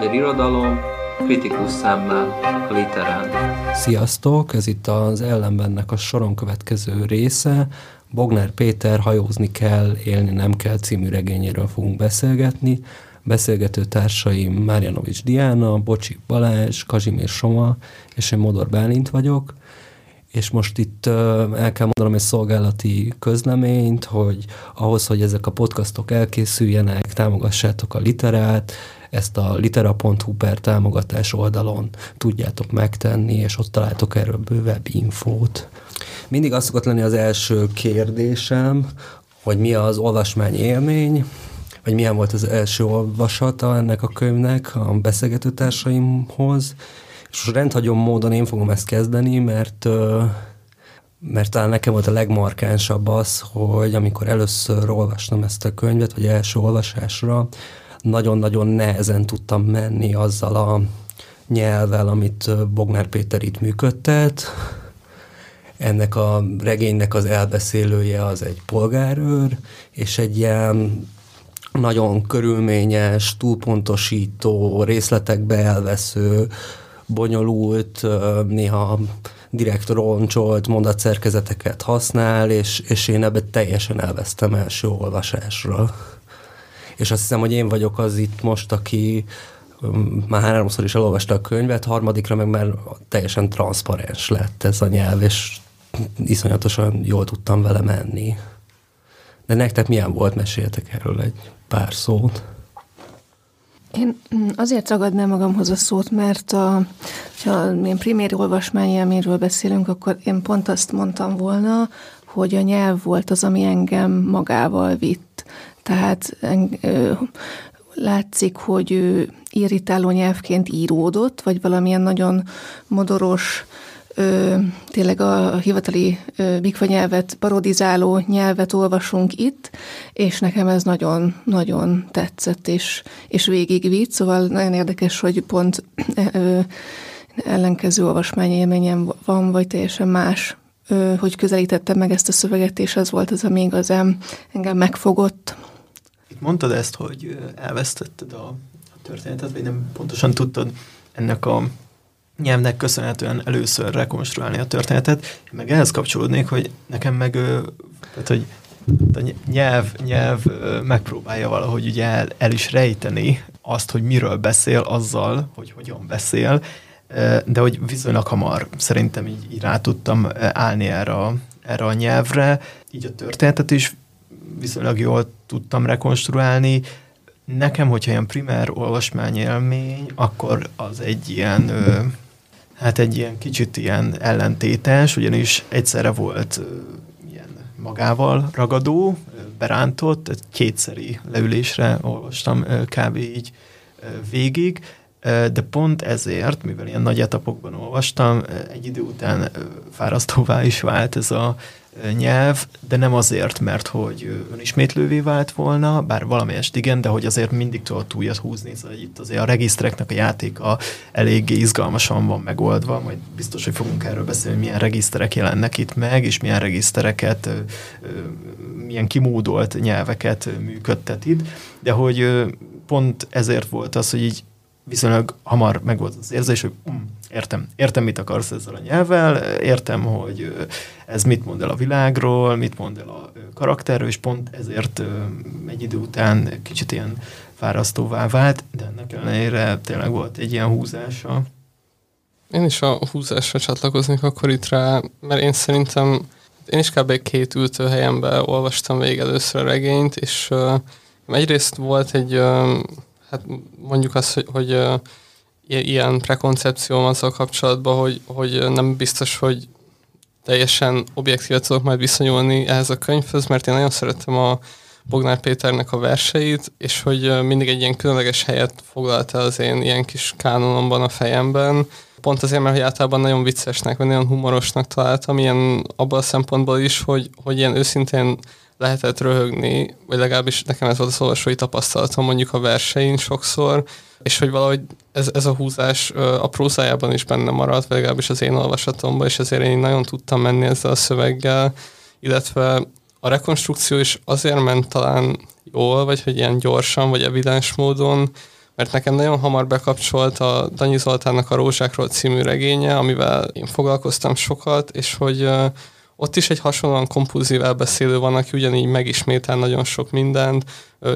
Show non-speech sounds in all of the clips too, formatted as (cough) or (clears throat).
magyar irodalom, kritikus szemmel, literán. Sziasztok, ez itt az Ellenbennek a soron következő része. Bognár Péter Hajózni kell, élni nem kell című regényéről fogunk beszélgetni. Beszélgető társaim Márjanovics Diana, Bocsi Balázs, Kazsimír Soma, és én Modor Bálint vagyok és most itt el kell mondanom egy szolgálati közleményt, hogy ahhoz, hogy ezek a podcastok elkészüljenek, támogassátok a literát, ezt a litera.hu per támogatás oldalon tudjátok megtenni, és ott találtok erről bővebb infót. Mindig az szokott lenni az első kérdésem, hogy mi az olvasmány élmény, vagy milyen volt az első olvasata ennek a könyvnek a beszélgető társaimhoz, és rendhagyom módon én fogom ezt kezdeni, mert mert talán nekem volt a legmarkánsabb az, hogy amikor először olvastam ezt a könyvet, vagy első olvasásra, nagyon-nagyon nehezen tudtam menni azzal a nyelvvel, amit Bognár Péter itt működtet. Ennek a regénynek az elbeszélője az egy polgárőr, és egy ilyen nagyon körülményes, túlpontosító, részletekbe elvesző, bonyolult, néha direkt roncsolt mondatszerkezeteket használ, és, és én ebbe teljesen elvesztem első olvasásra. És azt hiszem, hogy én vagyok az itt most, aki már háromszor is elolvasta a könyvet, harmadikra meg már teljesen transzparens lett ez a nyelv, és iszonyatosan jól tudtam vele menni. De nektek milyen volt? Meséltek erről egy pár szót. Én azért ragadnám magamhoz a szót, mert a, ha ilyen primér olvasmányélményről beszélünk, akkor én pont azt mondtam volna, hogy a nyelv volt az, ami engem magával vitt. Tehát látszik, hogy ő irritáló nyelvként íródott, vagy valamilyen nagyon modoros, ö, tényleg a hivatali ö, bikva nyelvet parodizáló nyelvet olvasunk itt, és nekem ez nagyon-nagyon tetszett, és, és végigvitt, szóval nagyon érdekes, hogy pont ö, ellenkező olvasmányélményem van, vagy teljesen más, ö, hogy közelítettem meg ezt a szöveget, és ez volt az, ami igazán engem megfogott. Mondtad ezt, hogy elvesztetted a, a történetet, vagy nem pontosan tudtad ennek a nyelvnek köszönhetően először rekonstruálni a történetet. Én meg ehhez kapcsolódnék, hogy nekem meg, tehát, hogy a nyelv, nyelv megpróbálja valahogy ugye el, el is rejteni azt, hogy miről beszél azzal, hogy hogyan beszél, de hogy viszonylag hamar szerintem így, így rá tudtam állni erre erre a nyelvre, így a történetet is viszonylag jól tudtam rekonstruálni. Nekem, hogyha ilyen primer olvasmányélmény, akkor az egy ilyen hát egy ilyen kicsit ilyen ellentétes, ugyanis egyszerre volt ilyen magával ragadó, berántott, kétszeri leülésre olvastam kb. így végig, de pont ezért, mivel ilyen nagy etapokban olvastam, egy idő után fárasztóvá is vált ez a nyelv, de nem azért, mert hogy önismétlővé vált volna, bár valamelyest igen, de hogy azért mindig tudott túljat húzni, szóval itt azért a regisztereknek a játéka eléggé izgalmasan van megoldva, majd biztos, hogy fogunk erről beszélni, milyen regiszterek jelennek itt meg, és milyen regisztereket, milyen kimódolt nyelveket működtet itt, de hogy pont ezért volt az, hogy így viszonylag hamar megvolt az érzés, hogy um, értem, értem, mit akarsz ezzel a nyelvvel, értem, hogy ez mit mond el a világról, mit mond el a karakterről, és pont ezért egy idő után kicsit ilyen fárasztóvá vált, de ennek ellenére tényleg volt egy ilyen húzása. Én is a húzásra csatlakoznék akkor itt rá, mert én szerintem én is kb. két ültőhelyemben olvastam végig először a regényt, és uh, egyrészt volt egy uh, hát mondjuk azt, hogy, hogy ilyen prekoncepció azzal kapcsolatban, hogy, hogy nem biztos, hogy teljesen objektívet tudok majd viszonyulni ehhez a könyvhöz, mert én nagyon szeretem a Bognár Péternek a verseit, és hogy mindig egy ilyen különleges helyet foglalta az én ilyen kis kánonomban a fejemben. Pont azért, mert hogy általában nagyon viccesnek, vagy nagyon humorosnak találtam, ilyen abban a szempontból is, hogy, hogy ilyen őszintén lehetett röhögni, vagy legalábbis nekem ez volt az olvasói tapasztalatom mondjuk a versein sokszor, és hogy valahogy ez, ez a húzás a prózájában is benne maradt, vagy legalábbis az én olvasatomban, és ezért én nagyon tudtam menni ezzel a szöveggel, illetve a rekonstrukció is azért ment talán jól, vagy hogy ilyen gyorsan, vagy evidens módon, mert nekem nagyon hamar bekapcsolt a Danyi Zoltánnak a Rózsákról című regénye, amivel én foglalkoztam sokat, és hogy ott is egy hasonlóan kompulzív elbeszélő van, aki ugyanígy megismétel nagyon sok mindent,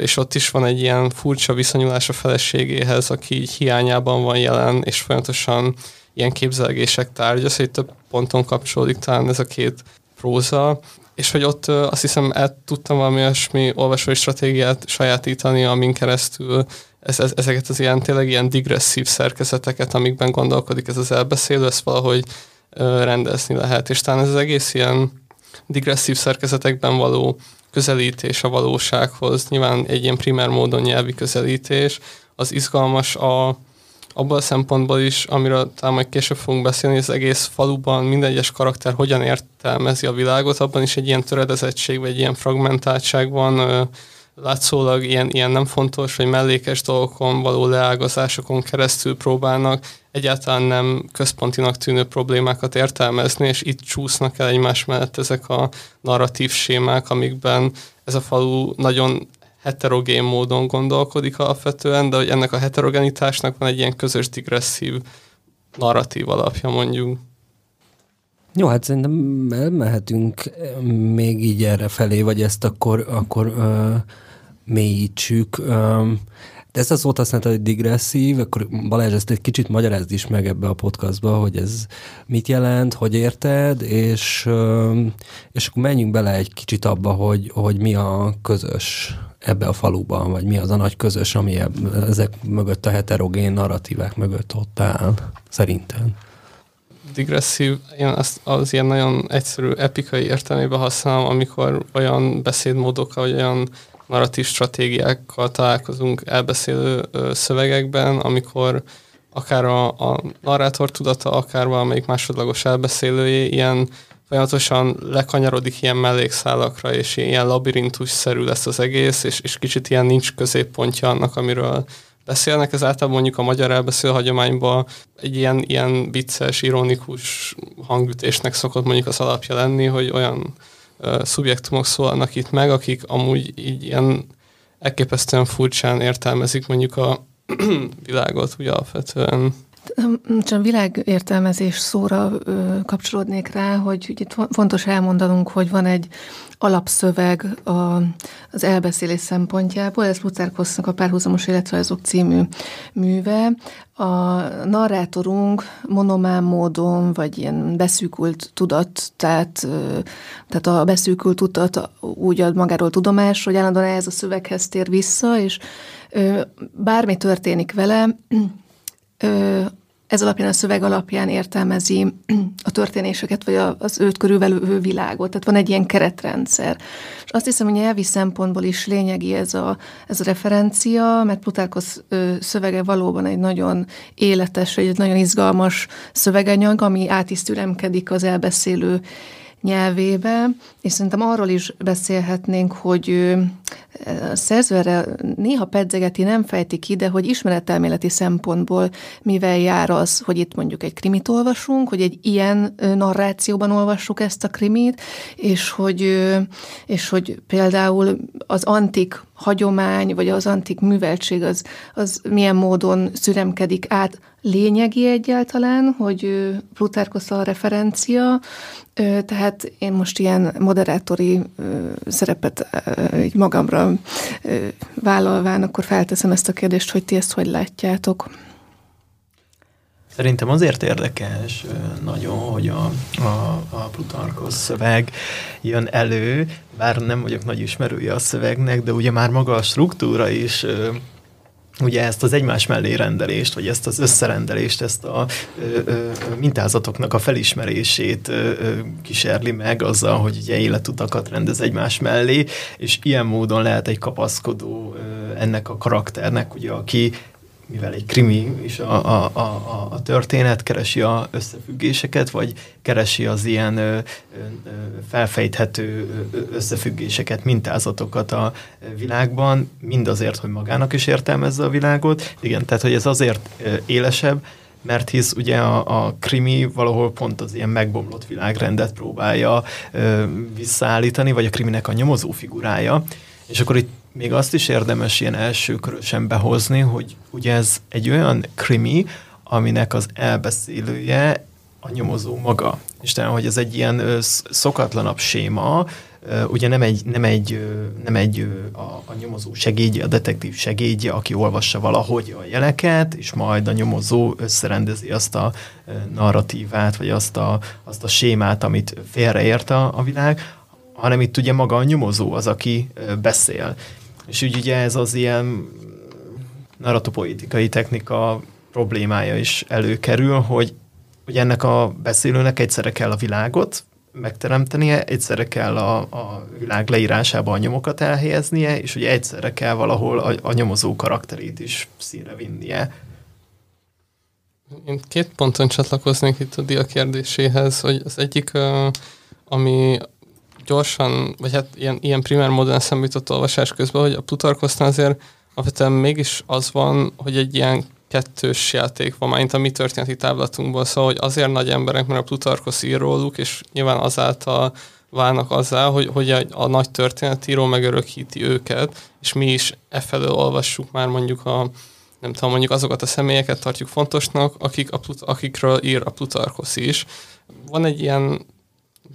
és ott is van egy ilyen furcsa viszonyulás a feleségéhez, aki így hiányában van jelen, és folyamatosan ilyen képzelgések tárgya, szóval több ponton kapcsolódik talán ez a két próza, és hogy ott azt hiszem el tudtam valami olyasmi olvasói stratégiát sajátítani, amin keresztül ez, ez, ezeket az ilyen tényleg ilyen digresszív szerkezeteket, amikben gondolkodik ez az elbeszélő, ezt valahogy rendezni lehet. És talán ez az egész ilyen digresszív szerkezetekben való közelítés a valósághoz, nyilván egy ilyen primer módon nyelvi közelítés, az izgalmas a, abban a szempontból is, amiről talán majd később fogunk beszélni, az egész faluban minden egyes karakter hogyan értelmezi a világot, abban is egy ilyen töredezettség, vagy egy ilyen fragmentáltság van, látszólag ilyen, ilyen nem fontos, vagy mellékes dolgokon való leágazásokon keresztül próbálnak egyáltalán nem központinak tűnő problémákat értelmezni, és itt csúsznak el egymás mellett ezek a narratív sémák, amikben ez a falu nagyon heterogén módon gondolkodik alapvetően, de hogy ennek a heterogenitásnak van egy ilyen közös digresszív narratív alapja mondjuk. Jó, hát szerintem elmehetünk még így erre felé, vagy ezt akkor, akkor uh, mélyítsük. Um, de ezt a szót használta, hogy digresszív, akkor Balázs ezt egy kicsit magyarázd is meg ebbe a podcastba, hogy ez mit jelent, hogy érted, és, és akkor menjünk bele egy kicsit abba, hogy, hogy mi a közös ebbe a faluban, vagy mi az a nagy közös, ami ezek mögött a heterogén narratívák mögött ott áll, szerintem. Digresszív, én azt az ilyen nagyon egyszerű epikai értelmében használom, amikor olyan beszédmódokkal, vagy olyan narratív stratégiákkal találkozunk elbeszélő szövegekben, amikor akár a, a narrátor tudata, akár valamelyik másodlagos elbeszélője ilyen folyamatosan lekanyarodik ilyen mellékszálakra, és ilyen labirintus-szerű lesz az egész, és, és kicsit ilyen nincs középpontja annak, amiről beszélnek. Ez általában mondjuk a magyar elbeszél hagyományban egy ilyen, ilyen vicces, ironikus hangütésnek szokott mondjuk az alapja lenni, hogy olyan uh, szubjektumok szólnak itt meg, akik amúgy így ilyen elképesztően furcsán értelmezik mondjuk a (clears throat) világot, ugye alapvetően. Csak világértelmezés szóra kapcsolódnék rá, hogy itt fontos elmondanunk, hogy van egy alapszöveg a, az elbeszélés szempontjából, ez Plutarkosznak a Párhuzamos életrajzok című műve. A narrátorunk monomán módon, vagy ilyen beszűkült tudat, tehát, tehát a beszűkült tudat úgy ad magáról tudomás, hogy állandóan ez a szöveghez tér vissza, és bármi történik vele, ez alapján, a szöveg alapján értelmezi a történéseket, vagy az őt körülvelő világot. Tehát van egy ilyen keretrendszer. És azt hiszem, hogy nyelvi szempontból is lényegi ez a, ez a referencia, mert Plutarkosz szövege valóban egy nagyon életes, egy nagyon izgalmas szöveganyag, ami átisztülemkedik az elbeszélő nyelvébe, és szerintem arról is beszélhetnénk, hogy a szerző erre néha pedzegeti, nem fejti ki, de hogy ismeretelméleti szempontból mivel jár az, hogy itt mondjuk egy krimit olvasunk, hogy egy ilyen narrációban olvassuk ezt a krimit, és hogy, és hogy például az antik hagyomány, vagy az antik műveltség az, az milyen módon szüremkedik át lényegi egyáltalán, hogy Plutarkosz a referencia, tehát én most ilyen moderátori szerepet így magamra vállalván, akkor felteszem ezt a kérdést, hogy ti ezt hogy látjátok? Szerintem azért érdekes nagyon, hogy a, a, a Plutarkosz szöveg jön elő, bár nem vagyok nagy ismerője a szövegnek, de ugye már maga a struktúra is ugye ezt az egymás mellé rendelést, vagy ezt az összerendelést, ezt a ö, ö, mintázatoknak a felismerését ö, ö, kísérli meg azzal, hogy ugye életutakat rendez egymás mellé, és ilyen módon lehet egy kapaszkodó ö, ennek a karakternek, ugye, aki mivel egy krimi is a, a, a, a történet, keresi a összefüggéseket, vagy keresi az ilyen ö, ö, felfejthető összefüggéseket, mintázatokat a világban, mindazért, hogy magának is értelmezze a világot. Igen, tehát, hogy ez azért élesebb, mert hisz ugye a, a krimi valahol pont az ilyen megbomlott világrendet próbálja ö, visszaállítani, vagy a kriminek a nyomozó figurája, és akkor itt még azt is érdemes ilyen első körösen behozni, hogy ugye ez egy olyan krimi, aminek az elbeszélője a nyomozó maga. És talán, hogy ez egy ilyen szokatlanabb séma, ugye nem egy, nem egy, nem egy a, a nyomozó segédje, a detektív segédje, aki olvassa valahogy a jeleket, és majd a nyomozó összerendezi azt a narratívát, vagy azt a, azt a sémát, amit félreért a, a világ, hanem itt ugye maga a nyomozó az, aki beszél. És úgy ugye ez az ilyen narratopoetikai technika problémája is előkerül, hogy, hogy ennek a beszélőnek egyszerre kell a világot megteremtenie, egyszerre kell a, a világ leírásába a nyomokat elhelyeznie, és ugye egyszerre kell valahol a, a nyomozó karakterét is színre vinnie. Én két ponton csatlakoznék itt a dia kérdéséhez, hogy az egyik, ami gyorsan, vagy hát ilyen, ilyen primár módon eszembe jutott olvasás közben, hogy a Plutarkosznál azért alapvetően mégis az van, hogy egy ilyen kettős játék van, mint a mi történeti táblatunkból, szóval hogy azért nagy emberek, mert a Plutarkosz ír róluk, és nyilván azáltal válnak azzá, hogy, hogy a, a nagy történetíró megörökíti őket, és mi is e felől olvassuk már mondjuk a, nem tudom, mondjuk azokat a személyeket tartjuk fontosnak, akik a, akikről ír a Plutarkosz is. Van egy ilyen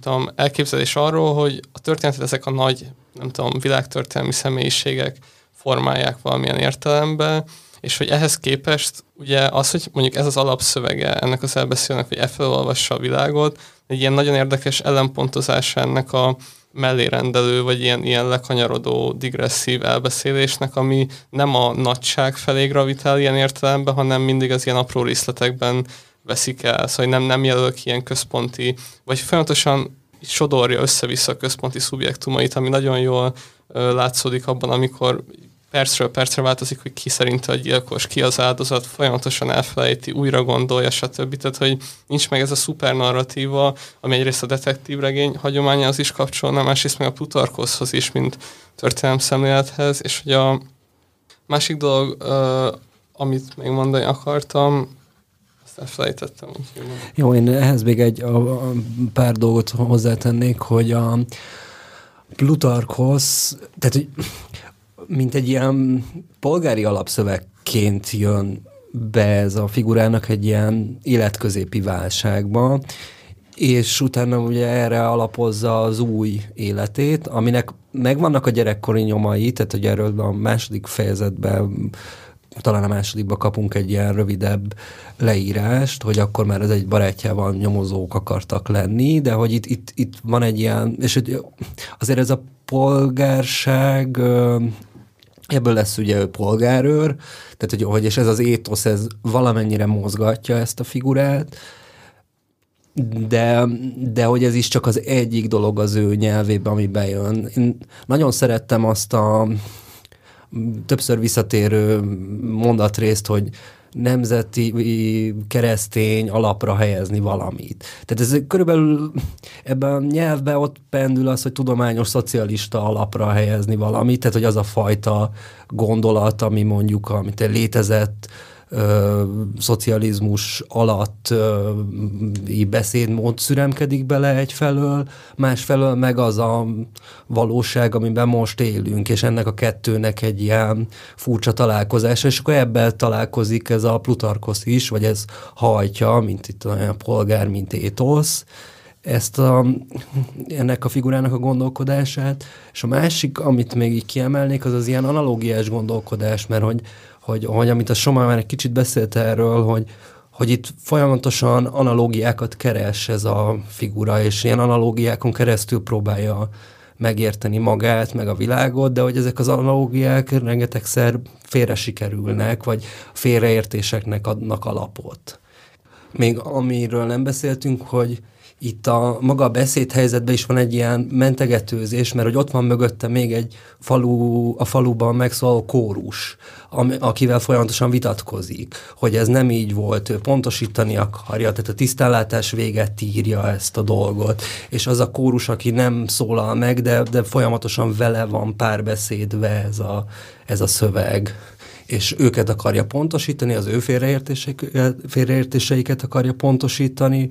tudom, elképzelés arról, hogy a történetet ezek a nagy, nem tudom, világtörténelmi személyiségek formálják valamilyen értelemben, és hogy ehhez képest ugye az, hogy mondjuk ez az alapszövege ennek az elbeszélnek, hogy e olvassa a világot, egy ilyen nagyon érdekes ellenpontozása ennek a mellérendelő, vagy ilyen, ilyen lekanyarodó, digresszív elbeszélésnek, ami nem a nagyság felé gravitál ilyen értelemben, hanem mindig az ilyen apró részletekben veszik el, szóval nem, nem jelöl ki ilyen központi, vagy folyamatosan sodorja össze-vissza a központi szubjektumait, ami nagyon jól ö, látszódik abban, amikor percről percre változik, hogy ki szerint a gyilkos, ki az áldozat, folyamatosan elfelejti, újra gondolja, stb. Tehát, hogy nincs meg ez a szuper narratíva, ami egyrészt a detektív regény az is kapcsolna, másrészt meg a Plutarkoszhoz is, mint történelem szemlélethez, és hogy a másik dolog, uh, amit még mondani akartam, elfelejtettem. Jó, én ehhez még egy a, a pár dolgot hozzátennék, hogy a Plutarkhoz, tehát hogy mint egy ilyen polgári alapszövegként jön be ez a figurának egy ilyen életközépi válságba, és utána ugye erre alapozza az új életét, aminek megvannak a gyerekkori nyomai, tehát hogy erről a második fejezetben talán a másodikban kapunk egy ilyen rövidebb leírást, hogy akkor már ez egy barátjával nyomozók akartak lenni, de hogy itt, itt, itt van egy ilyen, és hogy azért ez a polgárság Ebből lesz ugye ő polgárőr, tehát hogy, hogy és ez az étosz, ez valamennyire mozgatja ezt a figurát, de, de hogy ez is csak az egyik dolog az ő nyelvében, ami bejön. Én nagyon szerettem azt a többször visszatérő mondatrészt, hogy nemzeti keresztény alapra helyezni valamit. Tehát ez körülbelül ebben a nyelvben ott pendül az, hogy tudományos szocialista alapra helyezni valamit, tehát hogy az a fajta gondolat, ami mondjuk, amit létezett, ö, szocializmus alatt ö, beszédmód szüremkedik bele egyfelől, másfelől meg az a valóság, amiben most élünk, és ennek a kettőnek egy ilyen furcsa találkozása, és akkor ebben találkozik ez a Plutarkosz is, vagy ez hajtja, mint itt a polgár, mint étosz, ezt a, ennek a figurának a gondolkodását, és a másik, amit még így kiemelnék, az az ilyen analógiás gondolkodás, mert hogy hogy, hogy amit a Soma már egy kicsit beszélt erről, hogy, hogy itt folyamatosan analógiákat keres ez a figura, és ilyen analógiákon keresztül próbálja megérteni magát, meg a világot, de hogy ezek az analógiák rengetegszer félre sikerülnek, vagy félreértéseknek adnak alapot. Még amiről nem beszéltünk, hogy itt a maga a beszédhelyzetben is van egy ilyen mentegetőzés, mert hogy ott van mögötte még egy falu, a faluban megszóló kórus, ami, akivel folyamatosan vitatkozik, hogy ez nem így volt, ő pontosítani akarja, tehát a tisztánlátás véget írja ezt a dolgot, és az a kórus, aki nem szólal meg, de, de folyamatosan vele van párbeszédve ez a, ez a szöveg. És őket akarja pontosítani, az ő félreértéseiket akarja pontosítani,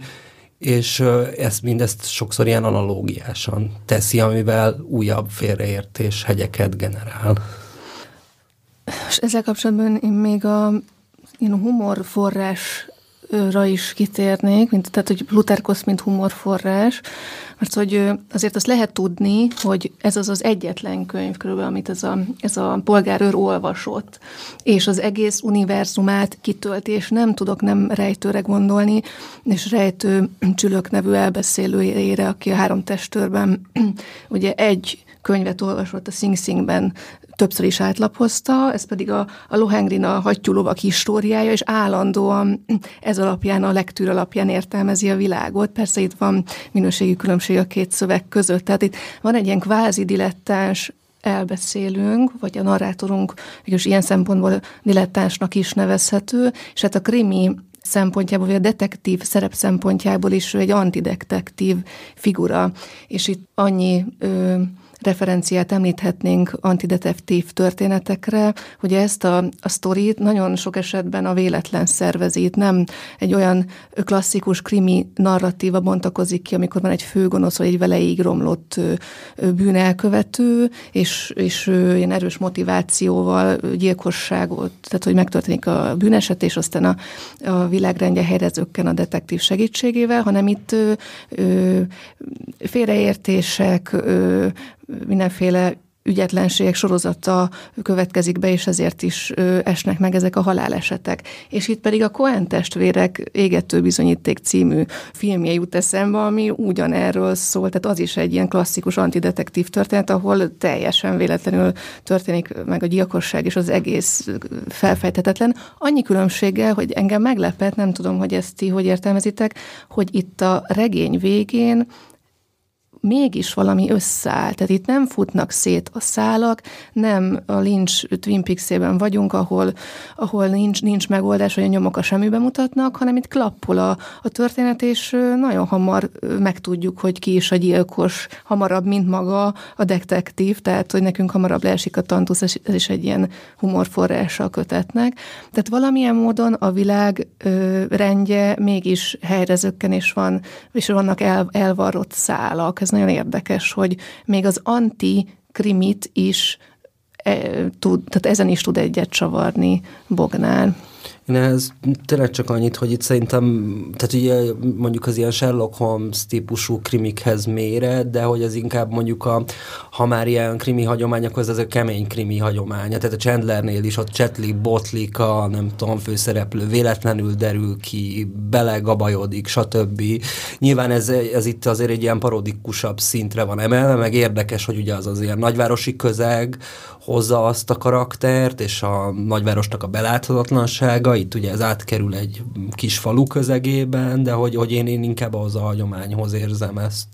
és ezt mindezt sokszor ilyen analógiásan teszi, amivel újabb félreértés hegyeket generál. És ezzel kapcsolatban én még a én humor forrásra is kitérnék, mint, tehát hogy Plutarkosz, mint humorforrás, mert hogy azért azt lehet tudni, hogy ez az az egyetlen könyv körülbelül, amit ez a, ez a polgárőr olvasott, és az egész univerzumát kitölti, és nem tudok nem rejtőre gondolni, és rejtő csülök nevű elbeszélőjére, aki a három testőrben (clears throat) ugye egy könyvet olvasott a Sing Singben többször is átlapozta, ez pedig a, a Lohengrin a hattyúlovak históriája, és állandóan ez alapján, a lektűr alapján értelmezi a világot. Persze itt van minőségi különbség a két szöveg között, tehát itt van egy ilyen kvázi dilettáns elbeszélünk, vagy a narrátorunk és ilyen szempontból dilettánsnak is nevezhető, és hát a krimi szempontjából, vagy a detektív szerep szempontjából is egy antidetektív figura, és itt annyi ö, referenciát említhetnénk antidetektív történetekre, hogy ezt a, a sztorit nagyon sok esetben a véletlen szervezít, nem egy olyan klasszikus krimi narratíva bontakozik ki, amikor van egy főgonosz, vagy egy veleig romlott bűnelkövető, és, és ilyen erős motivációval gyilkosságot, tehát hogy megtörténik a bűneset, és aztán a, a világrendje helyezőkken a detektív segítségével, hanem itt ö, félreértések, ö, mindenféle ügyetlenségek sorozata következik be, és ezért is esnek meg ezek a halálesetek. És itt pedig a Coen testvérek égető bizonyíték című filmje jut eszembe, ami ugyanerről szól, tehát az is egy ilyen klasszikus antidetektív történet, ahol teljesen véletlenül történik meg a gyilkosság, és az egész felfejtetetlen. Annyi különbséggel, hogy engem meglepett, nem tudom, hogy ezt ti hogy értelmezitek, hogy itt a regény végén mégis valami összeáll. Tehát itt nem futnak szét a szálak, nem a Lynch Twin Peaks-ében vagyunk, ahol, ahol nincs, nincs megoldás, hogy a nyomok a semmibe mutatnak, hanem itt klappol a, a történet, és nagyon hamar megtudjuk, hogy ki is a gyilkos, hamarabb, mint maga a detektív, tehát hogy nekünk hamarabb leesik a tantusz, ez is egy ilyen humorforrása a kötetnek. Tehát valamilyen módon a világ ö, rendje mégis helyre zökken, és, van, és vannak el, elvarrott szálak ez nagyon érdekes, hogy még az anti-krimit is e, tud, tehát ezen is tud egyet csavarni Bognár. Én ez tényleg csak annyit, hogy itt szerintem, tehát ugye mondjuk az ilyen Sherlock Holmes típusú krimikhez mére, de hogy ez inkább mondjuk a, ha már ilyen krimi hagyomány, akkor ez az a kemény krimi hagyománya. Tehát a Chandlernél is ott csetlik, botlik a nem tudom, főszereplő, véletlenül derül ki, belegabajodik, stb. Nyilván ez, ez itt azért egy ilyen parodikusabb szintre van emelve, meg érdekes, hogy ugye az az ilyen nagyvárosi közeg hozza azt a karaktert, és a nagyvárosnak a beláthatatlansága, itt ugye ez átkerül egy kis falu közegében, de hogy, hogy én, én inkább az a hagyományhoz érzem ezt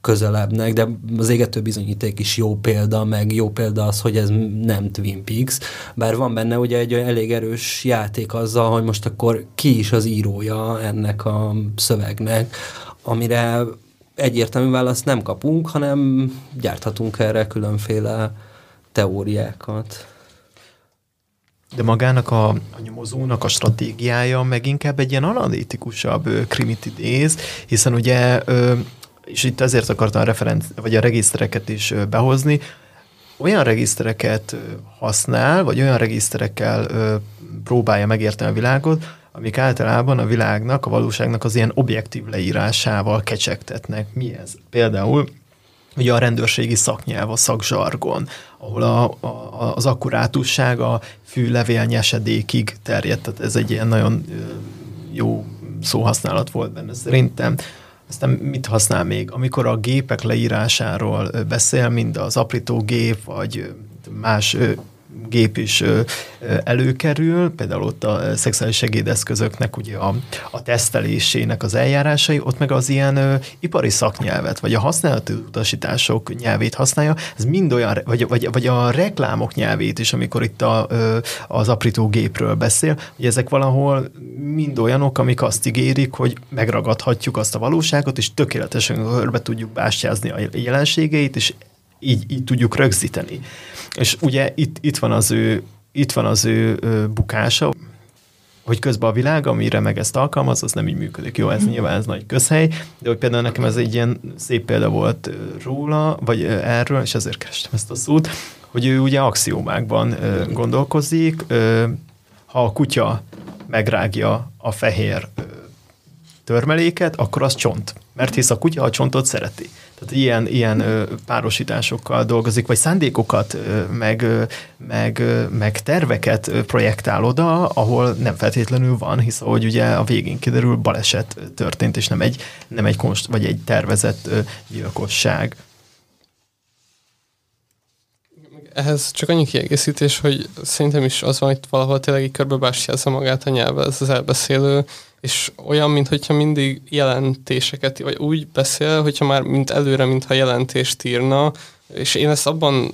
közelebbnek, de az égető bizonyíték is jó példa, meg jó példa az, hogy ez nem Twin Peaks, bár van benne ugye egy elég erős játék azzal, hogy most akkor ki is az írója ennek a szövegnek, amire egyértelmű választ nem kapunk, hanem gyárthatunk erre különféle teóriákat. De magának a, a nyomozónak a stratégiája meg inkább egy ilyen analitikusabb krimit idéz, hiszen ugye, és itt ezért akartam a referenc, vagy a regisztereket is behozni, olyan regisztereket használ, vagy olyan regiszterekkel próbálja megérteni a világot, amik általában a világnak, a valóságnak az ilyen objektív leírásával kecsegtetnek. Mi ez? Például ugye a rendőrségi szaknyelv, a szakzsargon, ahol a, a, az akkurátusság a fű levélnyesedékig terjedt, tehát ez egy ilyen nagyon jó szóhasználat volt benne szerintem. Aztán mit használ még? Amikor a gépek leírásáról beszél, mind az aprítógép, vagy más gép is előkerül, például ott a szexuális segédeszközöknek ugye a, a tesztelésének az eljárásai, ott meg az ilyen ö, ipari szaknyelvet, vagy a használati utasítások nyelvét használja, ez mind olyan, vagy, vagy, vagy a reklámok nyelvét is, amikor itt a, ö, az aprító gépről beszél, hogy ezek valahol mind olyanok, amik azt ígérik, hogy megragadhatjuk azt a valóságot, és tökéletesen körbe tudjuk bástyázni a jelenségeit, és így, így tudjuk rögzíteni. És ugye itt, itt van az ő, itt van az ő bukása. hogy közben a világ, amire meg ezt alkalmaz, az nem így működik. Jó, ez mm. nyilván ez nagy közhely, de hogy például nekem ez egy ilyen szép példa volt róla, vagy erről, és ezért kerestem ezt a szót, hogy ő ugye axiómákban gondolkozik, ha a kutya megrágja a fehér törmeléket, akkor az csont. Mert hisz a kutya a csontot szereti. Tehát ilyen, ilyen párosításokkal dolgozik, vagy szándékokat, meg, meg, meg terveket projektál oda, ahol nem feltétlenül van, hisz ahogy ugye a végén kiderül, baleset történt, és nem egy, nem egy konst, vagy egy tervezett gyilkosság. Ehhez csak annyi kiegészítés, hogy szerintem is az van, hogy valahol tényleg így körbebástyázza magát a nyelve, ez az elbeszélő, és olyan, mintha mindig jelentéseket, vagy úgy beszél, hogyha már mint előre, mintha jelentést írna, és én ezt abban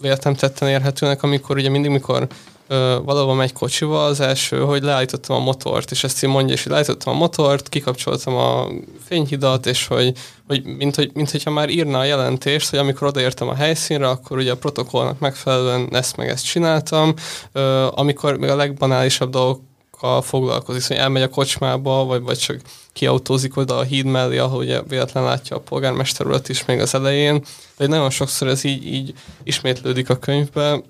véltem tetten érhetőnek, amikor ugye mindig, mikor ö, valahol megy kocsival, az első, hogy leállítottam a motort, és ezt így mondja, és leállítottam a motort, kikapcsoltam a fényhidat, és hogy, hogy mint, hogy, mint hogyha már írna a jelentést, hogy amikor odaértem a helyszínre, akkor ugye a protokollnak megfelelően ezt meg ezt csináltam, ö, amikor még a legbanálisabb dolgok dolgokkal foglalkozik, hogy elmegy a kocsmába, vagy, vagy csak kiautózik oda a híd mellé, ahol véletlen látja a polgármester urat is még az elején. De nagyon sokszor ez így, így ismétlődik a könyvbe,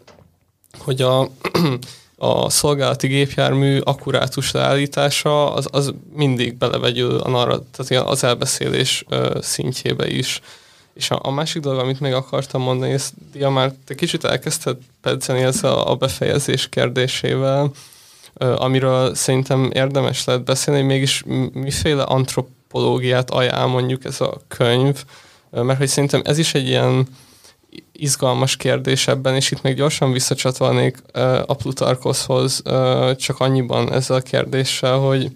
hogy a, (clears throat) a szolgálati gépjármű akkurátus leállítása az, az mindig belevegyül a narra, tehát az elbeszélés szintjébe is. És a, a másik dolog, amit még akartam mondani, ezt Dia már te kicsit elkezdted pedzeni ezzel a befejezés kérdésével, amiről szerintem érdemes lehet beszélni, hogy mégis miféle antropológiát ajánl mondjuk ez a könyv, mert hogy szerintem ez is egy ilyen izgalmas kérdés ebben, és itt még gyorsan visszacsatolnék a Plutarkoszhoz, csak annyiban ezzel a kérdéssel, hogy,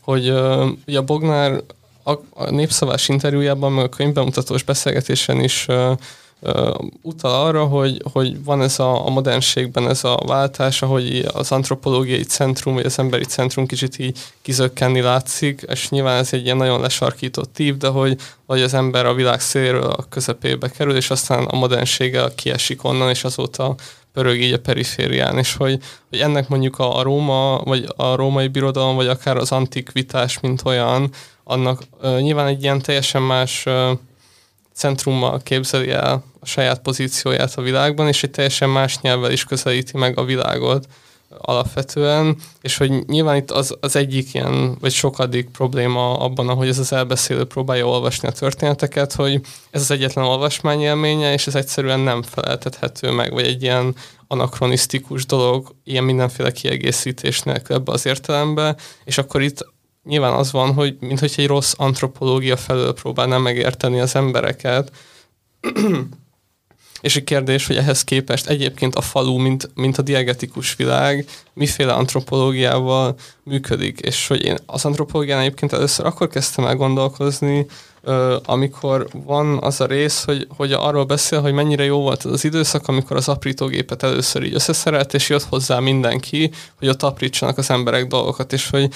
hogy ugye a Bognár a, népszavás interjújában, meg a könyvbemutatós beszélgetésen is utal arra, hogy, hogy van ez a, a modernségben ez a váltás, ahogy az antropológiai centrum, vagy az emberi centrum kicsit így kizökkenni látszik, és nyilván ez egy ilyen nagyon lesarkított típ, de hogy, hogy az ember a világ széléről a közepébe kerül, és aztán a modernséggel kiesik onnan, és azóta pörög így a periférián, és hogy, hogy ennek mondjuk a, a Róma, vagy a római birodalom, vagy akár az antikvitás, mint olyan, annak uh, nyilván egy ilyen teljesen más uh, centrummal képzeli el a saját pozícióját a világban, és egy teljesen más nyelvvel is közelíti meg a világot alapvetően, és hogy nyilván itt az, az egyik ilyen, vagy sokadik probléma abban, ahogy ez az elbeszélő próbálja olvasni a történeteket, hogy ez az egyetlen olvasmányélménye, és ez egyszerűen nem feleltethető meg, vagy egy ilyen anakronisztikus dolog, ilyen mindenféle kiegészítés nélkül ebbe az értelembe, és akkor itt nyilván az van, hogy mintha egy rossz antropológia felől próbálná megérteni az embereket, (clears throat) és a kérdés, hogy ehhez képest egyébként a falu, mint, mint a diegetikus világ, miféle antropológiával működik, és hogy én az antropológián egyébként először akkor kezdtem el gondolkozni, amikor van az a rész, hogy, hogy arról beszél, hogy mennyire jó volt az, az időszak, amikor az aprítógépet először így összeszerelt, és jött hozzá mindenki, hogy ott aprítsanak az emberek dolgokat, és hogy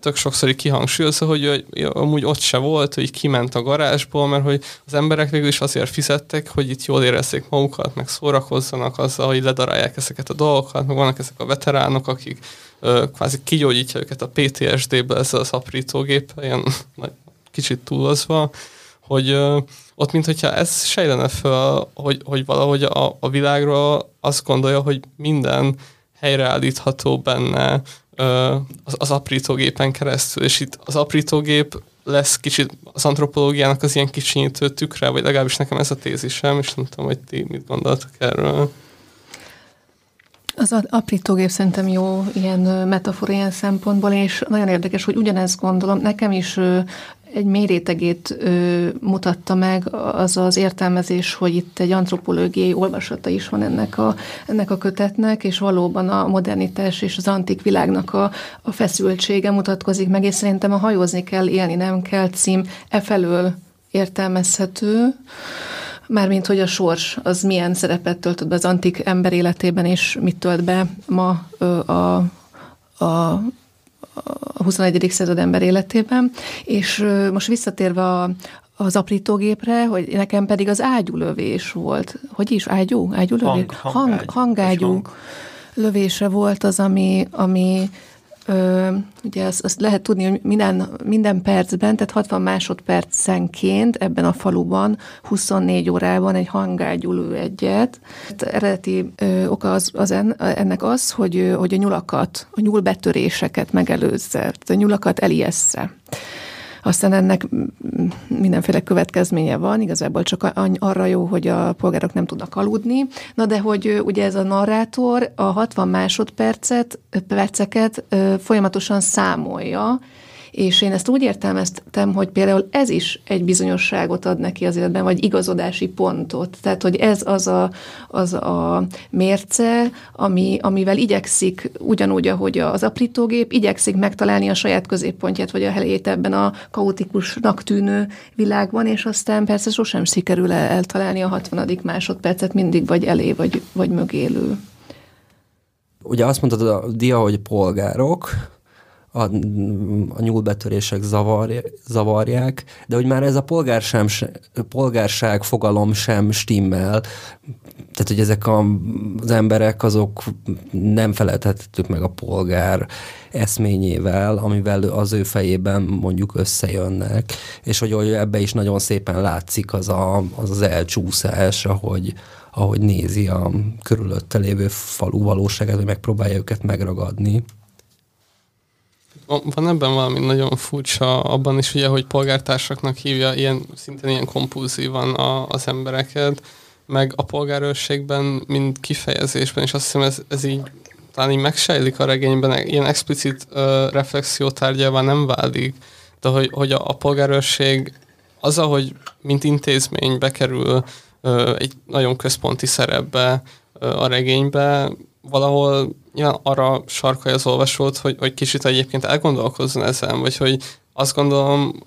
tök sokszor így kihangsúlyozza, hogy amúgy ott se volt, hogy kiment a garázsból, mert hogy az emberek végül is azért fizettek, hogy itt jól érezzék magukat, meg szórakozzanak azzal, hogy ledarálják ezeket a dolgokat, meg vannak ezek a veteránok, akik ö, kvázi kigyógyítja őket a PTSD-be ezzel az aprítógéppel, ilyen kicsit túlozva, hogy ö, ott, mint hogyha ez sejlene fel, hogy, hogy valahogy a, a világról azt gondolja, hogy minden helyreállítható benne, az, az aprítógépen keresztül, és itt az aprítógép lesz kicsit az antropológiának az ilyen kicsinyítő tükre, vagy legalábbis nekem ez a tézisem, és nem tudom, hogy ti mit gondoltak erről. Az aprítógép szerintem jó ilyen metafora ilyen szempontból, és nagyon érdekes, hogy ugyanezt gondolom. Nekem is egy mérétegét ö, mutatta meg az az értelmezés, hogy itt egy antropológiai olvasata is van ennek a, ennek a kötetnek, és valóban a modernitás és az antik világnak a, a feszültsége mutatkozik meg, és szerintem a hajózni kell, élni nem kell cím e felől értelmezhető, mármint hogy a sors az milyen szerepet töltött be az antik ember életében, és mit tölt be ma ö, a, a a 21. század ember életében, és most visszatérve a, az aprítógépre, hogy nekem pedig az ágyúlövés volt. Hogy is? Ágyú? Ágyúlövés? Hang, hangágyú. Hang, hangágyú. lövése volt az, ami, ami Ö, ugye azt, azt lehet tudni, hogy minden, minden percben, tehát 60 másodpercenként ebben a faluban 24 órában egy hangágyú lő egyet. Hát eredeti ö, oka az, az en, ennek az, hogy, hogy a nyulakat, a nyúlbetöréseket megelőzze, a nyulakat eliessze. Aztán ennek mindenféle következménye van, igazából csak arra jó, hogy a polgárok nem tudnak aludni. Na de hogy ugye ez a narrátor a 60 másodpercet, perceket folyamatosan számolja, és én ezt úgy értelmeztem, hogy például ez is egy bizonyosságot ad neki az életben, vagy igazodási pontot. Tehát, hogy ez az a, az a mérce, ami, amivel igyekszik, ugyanúgy, ahogy az aprítógép, igyekszik megtalálni a saját középpontját, vagy a helyét ebben a kaotikusnak tűnő világban, és aztán persze sosem sikerül eltalálni a 60. másodpercet, mindig vagy elé, vagy, vagy mögélő. Ugye azt mondtad a dia, hogy polgárok, a, a nyúlbetörések zavar, zavarják, de hogy már ez a polgár sem, polgárság fogalom sem stimmel, tehát hogy ezek a, az emberek azok nem feleltettük meg a polgár eszményével, amivel az ő fejében mondjuk összejönnek, és hogy, hogy ebbe is nagyon szépen látszik az a, az, az elcsúszás, ahogy, ahogy nézi a körülötte lévő falu valóságát, hogy megpróbálja őket megragadni. Van ebben valami nagyon furcsa abban is, ugye, hogy polgártársaknak hívja ilyen, szintén ilyen kompulzívan a, az embereket, meg a polgárőrségben, mint kifejezésben, és azt hiszem ez, ez így talán így megsejlik a regényben, ilyen explicit uh, reflexió tárgyával nem válik, de hogy, hogy a, a polgárőrség az, ahogy mint intézmény bekerül uh, egy nagyon központi szerepbe uh, a regénybe, valahol nyilván arra sarkalja az olvasót, hogy, hogy kicsit egyébként elgondolkozzon ezen, vagy hogy azt gondolom,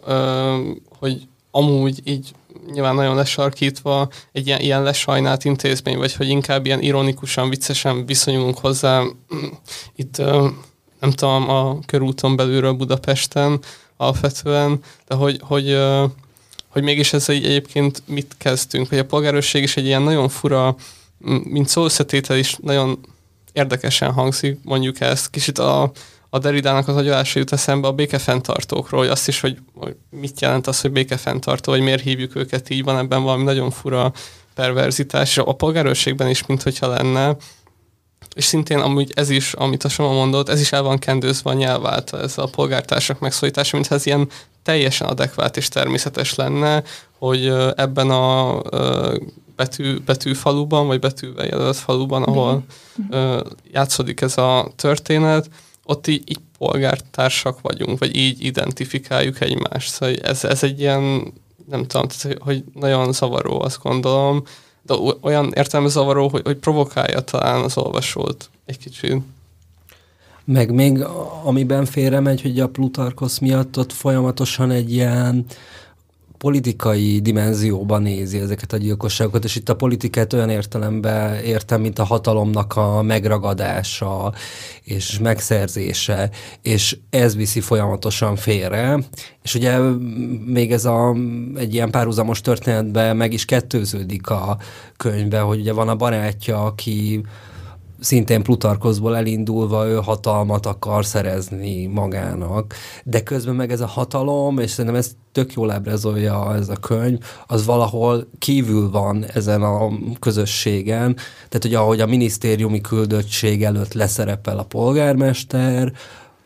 hogy amúgy így nyilván nagyon lesarkítva egy ilyen, ilyen lesajnált intézmény, vagy hogy inkább ilyen ironikusan, viccesen viszonyulunk hozzá (clears throat) itt nem tudom, a körúton belülről Budapesten alapvetően, de hogy, hogy, hogy mégis ez egyébként mit kezdtünk, hogy a polgárőrség is egy ilyen nagyon fura, mint szószetétel is nagyon érdekesen hangzik, mondjuk ezt. Kicsit a, a Deridának az agyalása jut eszembe a békefenntartókról, hogy azt is, hogy, hogy mit jelent az, hogy békefenntartó, vagy miért hívjuk őket így, van ebben valami nagyon fura perverzitás, a polgárőrségben is, mint hogyha lenne, és szintén amúgy ez is, amit a Soma mondott, ez is el van kendőzve a nyelv által, ez a polgártársak megszólítása, mintha ez ilyen teljesen adekvát és természetes lenne, hogy ebben a betű, betűfaluban, vagy betűvel jelölt faluban, ahol ö, játszódik ez a történet, ott így, így polgártársak vagyunk, vagy így identifikáljuk egymást. Szóval ez, ez egy ilyen, nem tudom, hogy nagyon zavaró, azt gondolom, de olyan értelme zavaró, hogy, hogy provokálja talán az olvasót egy kicsit. Meg még amiben félremegy, hogy a Plutarkosz miatt ott folyamatosan egy ilyen politikai dimenzióban nézi ezeket a gyilkosságokat, és itt a politikát olyan értelemben értem, mint a hatalomnak a megragadása és megszerzése, és ez viszi folyamatosan félre, és ugye még ez a, egy ilyen párhuzamos történetben meg is kettőződik a könyvbe, hogy ugye van a barátja, aki szintén Plutarkoszból elindulva ő hatalmat akar szerezni magának, de közben meg ez a hatalom, és szerintem ez tök jól ábrázolja ez a könyv, az valahol kívül van ezen a közösségen, tehát ugye ahogy a minisztériumi küldöttség előtt leszerepel a polgármester,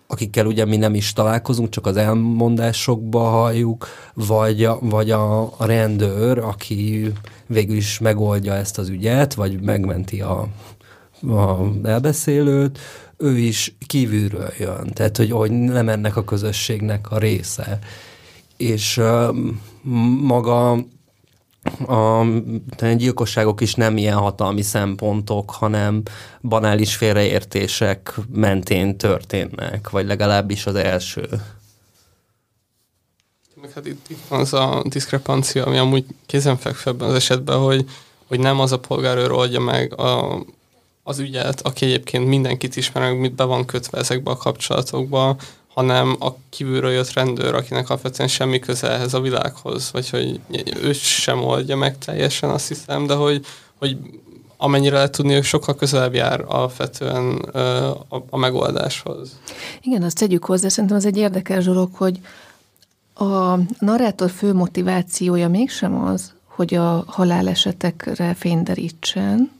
akikkel ugye mi nem is találkozunk, csak az elmondásokba halljuk, vagy a, vagy a, a rendőr, aki végül is megoldja ezt az ügyet, vagy megmenti a a elbeszélőt, ő is kívülről jön, tehát hogy, hogy nem ennek a közösségnek a része. És uh, maga a gyilkosságok is nem ilyen hatalmi szempontok, hanem banális félreértések mentén történnek, vagy legalábbis az első. Hát itt, itt van az a diszkrepancia, ami amúgy kézenfekvő ebben az esetben, hogy, hogy nem az a polgárőr oldja meg a, az ügyet, aki egyébként mindenkit ismer, mit be van kötve ezekbe a kapcsolatokba, hanem a kívülről jött rendőr, akinek alapvetően semmi köze ehhez a világhoz, vagy hogy ő sem oldja meg teljesen, azt hiszem, de hogy, hogy amennyire lehet tudni, hogy sokkal közelebb jár alapvetően a, a megoldáshoz. Igen, azt tegyük hozzá, szerintem az egy érdekes dolog, hogy a narrátor fő motivációja mégsem az, hogy a halálesetekre fényderítsen,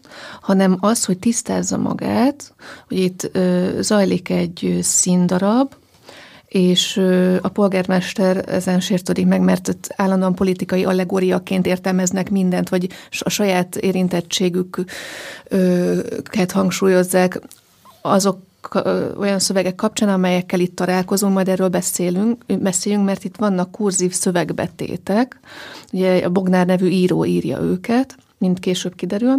hanem az, hogy tisztázza magát, hogy itt ö, zajlik egy színdarab, és a polgármester ezen sértődik meg, mert állandóan politikai allegóriaként értelmeznek mindent, vagy a saját érintettségüket hangsúlyozzák azok olyan szövegek kapcsán, amelyekkel itt találkozunk, majd erről beszélünk, beszéljünk, mert itt vannak kurzív szövegbetétek, ugye a Bognár nevű író írja őket, mint később kiderül.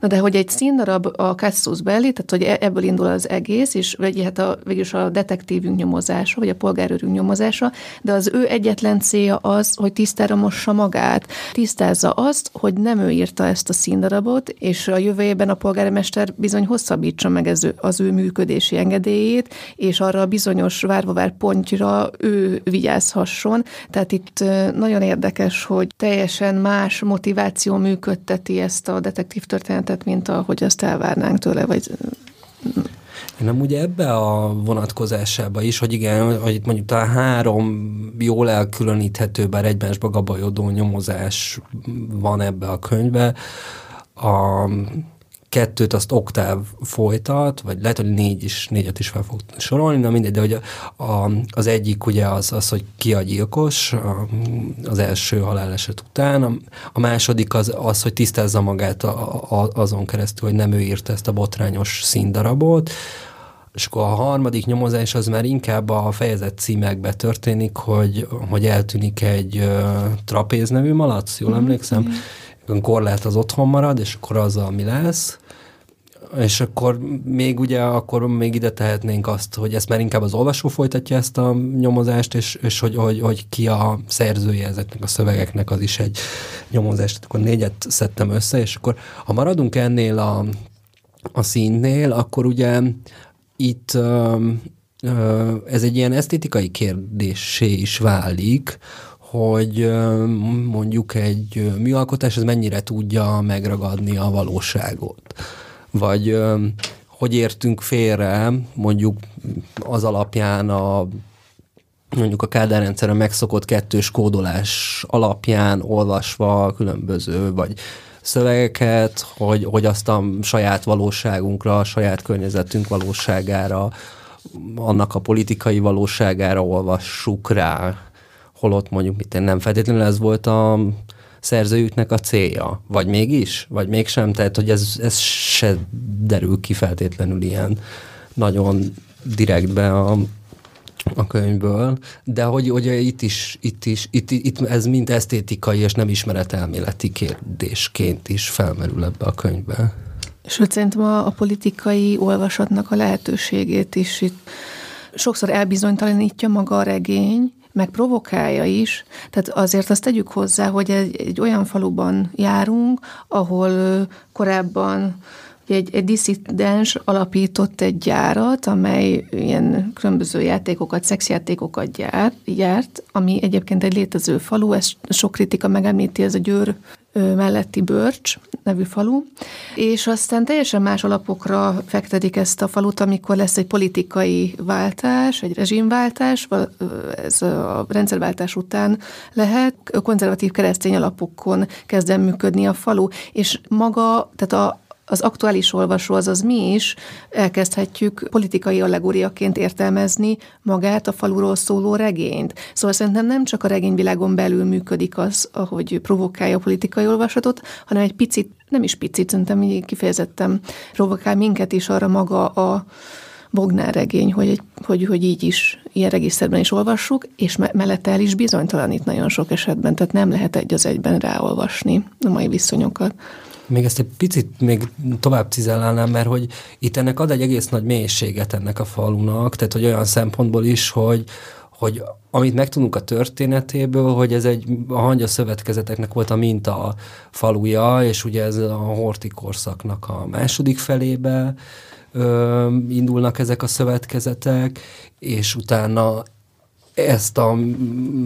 Na de hogy egy színdarab a Cassius Belli, tehát hogy e- ebből indul az egész, és vagy hát a, végülis a detektívünk nyomozása, vagy a polgárőrünk nyomozása, de az ő egyetlen célja az, hogy tisztára mossa magát. Tisztázza azt, hogy nem ő írta ezt a színdarabot, és a jövőjében a polgármester bizony hosszabbítsa meg ez, az ő működési engedélyét, és arra a bizonyos várva pontyra ő vigyázhasson. Tehát itt nagyon érdekes, hogy teljesen más motiváció működtet vezeti ezt a detektív történetet, mint ahogy azt elvárnánk tőle, vagy nem ugye ebbe a vonatkozásába is, hogy igen, hogy itt mondjuk talán három jól elkülöníthető, bár egymásba gabajodó nyomozás van ebbe a könyvbe. A kettőt azt Oktáv folytat, vagy lehet, hogy négy is, négyet is fel fog sorolni, na mindegy, de hogy a, a, az egyik ugye az, az, hogy ki a gyilkos a, az első haláleset után, a, a második az, az, hogy tisztázza magát a, a, azon keresztül, hogy nem ő írta ezt a botrányos színdarabot, és akkor a harmadik nyomozás az már inkább a fejezet címekbe történik, hogy, hogy eltűnik egy uh, trapéz nevű malac, jól mm-hmm. emlékszem? Mm-hmm korlát az otthon marad, és akkor az, ami lesz. És akkor még ugye, akkor még ide tehetnénk azt, hogy ezt már inkább az olvasó folytatja ezt a nyomozást, és, és hogy, hogy, hogy ki a szerzője ezeknek a szövegeknek, az is egy nyomozás. Tehát akkor négyet szedtem össze, és akkor ha maradunk ennél a, a színnél, akkor ugye itt ez egy ilyen esztétikai kérdésé is válik, hogy mondjuk egy műalkotás az mennyire tudja megragadni a valóságot. Vagy hogy értünk félre mondjuk az alapján a mondjuk a Kádár rendszerre megszokott kettős kódolás alapján olvasva különböző, vagy szövegeket, hogy, hogy azt a saját valóságunkra, a saját környezetünk valóságára, annak a politikai valóságára olvassuk rá holott mondjuk mit nem feltétlenül ez volt a szerzőjüknek a célja, vagy mégis, vagy mégsem, tehát hogy ez, ez se derül ki feltétlenül ilyen nagyon direktbe a, a könyvből, de hogy, hogy itt is, itt is itt, itt ez mind esztétikai és nem ismeretelméleti kérdésként is felmerül ebbe a könyvbe. Sőt, szerintem a, a politikai olvasatnak a lehetőségét is itt sokszor elbizonytalanítja maga a regény, meg provokálja is. Tehát azért azt tegyük hozzá, hogy egy, egy olyan faluban járunk, ahol korábban egy, egy diszidens alapított egy gyárat, amely ilyen különböző játékokat, szexjátékokat gyár, gyárt, ami egyébként egy létező falu, ezt sok kritika megemlíti, ez a Győr melletti Börcs nevű falu, és aztán teljesen más alapokra fektetik ezt a falut, amikor lesz egy politikai váltás, egy rezsimváltás, ez a rendszerváltás után lehet, konzervatív keresztény alapokon kezd működni a falu, és maga, tehát a, az aktuális olvasó, azaz mi is elkezdhetjük politikai allegóriaként értelmezni magát a faluról szóló regényt. Szóval szerintem nem csak a regényvilágon belül működik az, ahogy provokálja a politikai olvasatot, hanem egy picit, nem is picit, szerintem így kifejezetten provokál minket is arra maga a Bognár regény, hogy, hogy, hogy így is, ilyen regiszterben is olvassuk, és me- mellette el is bizonytalanít nagyon sok esetben, tehát nem lehet egy az egyben ráolvasni a mai viszonyokat. Még ezt egy picit még tovább cizellálnám, mert hogy itt ennek ad egy egész nagy mélységet ennek a falunak, tehát hogy olyan szempontból is, hogy, hogy amit megtudunk a történetéből, hogy ez egy a hangya szövetkezeteknek volt a minta faluja, és ugye ez a horti korszaknak a második felébe ö, indulnak ezek a szövetkezetek, és utána ezt a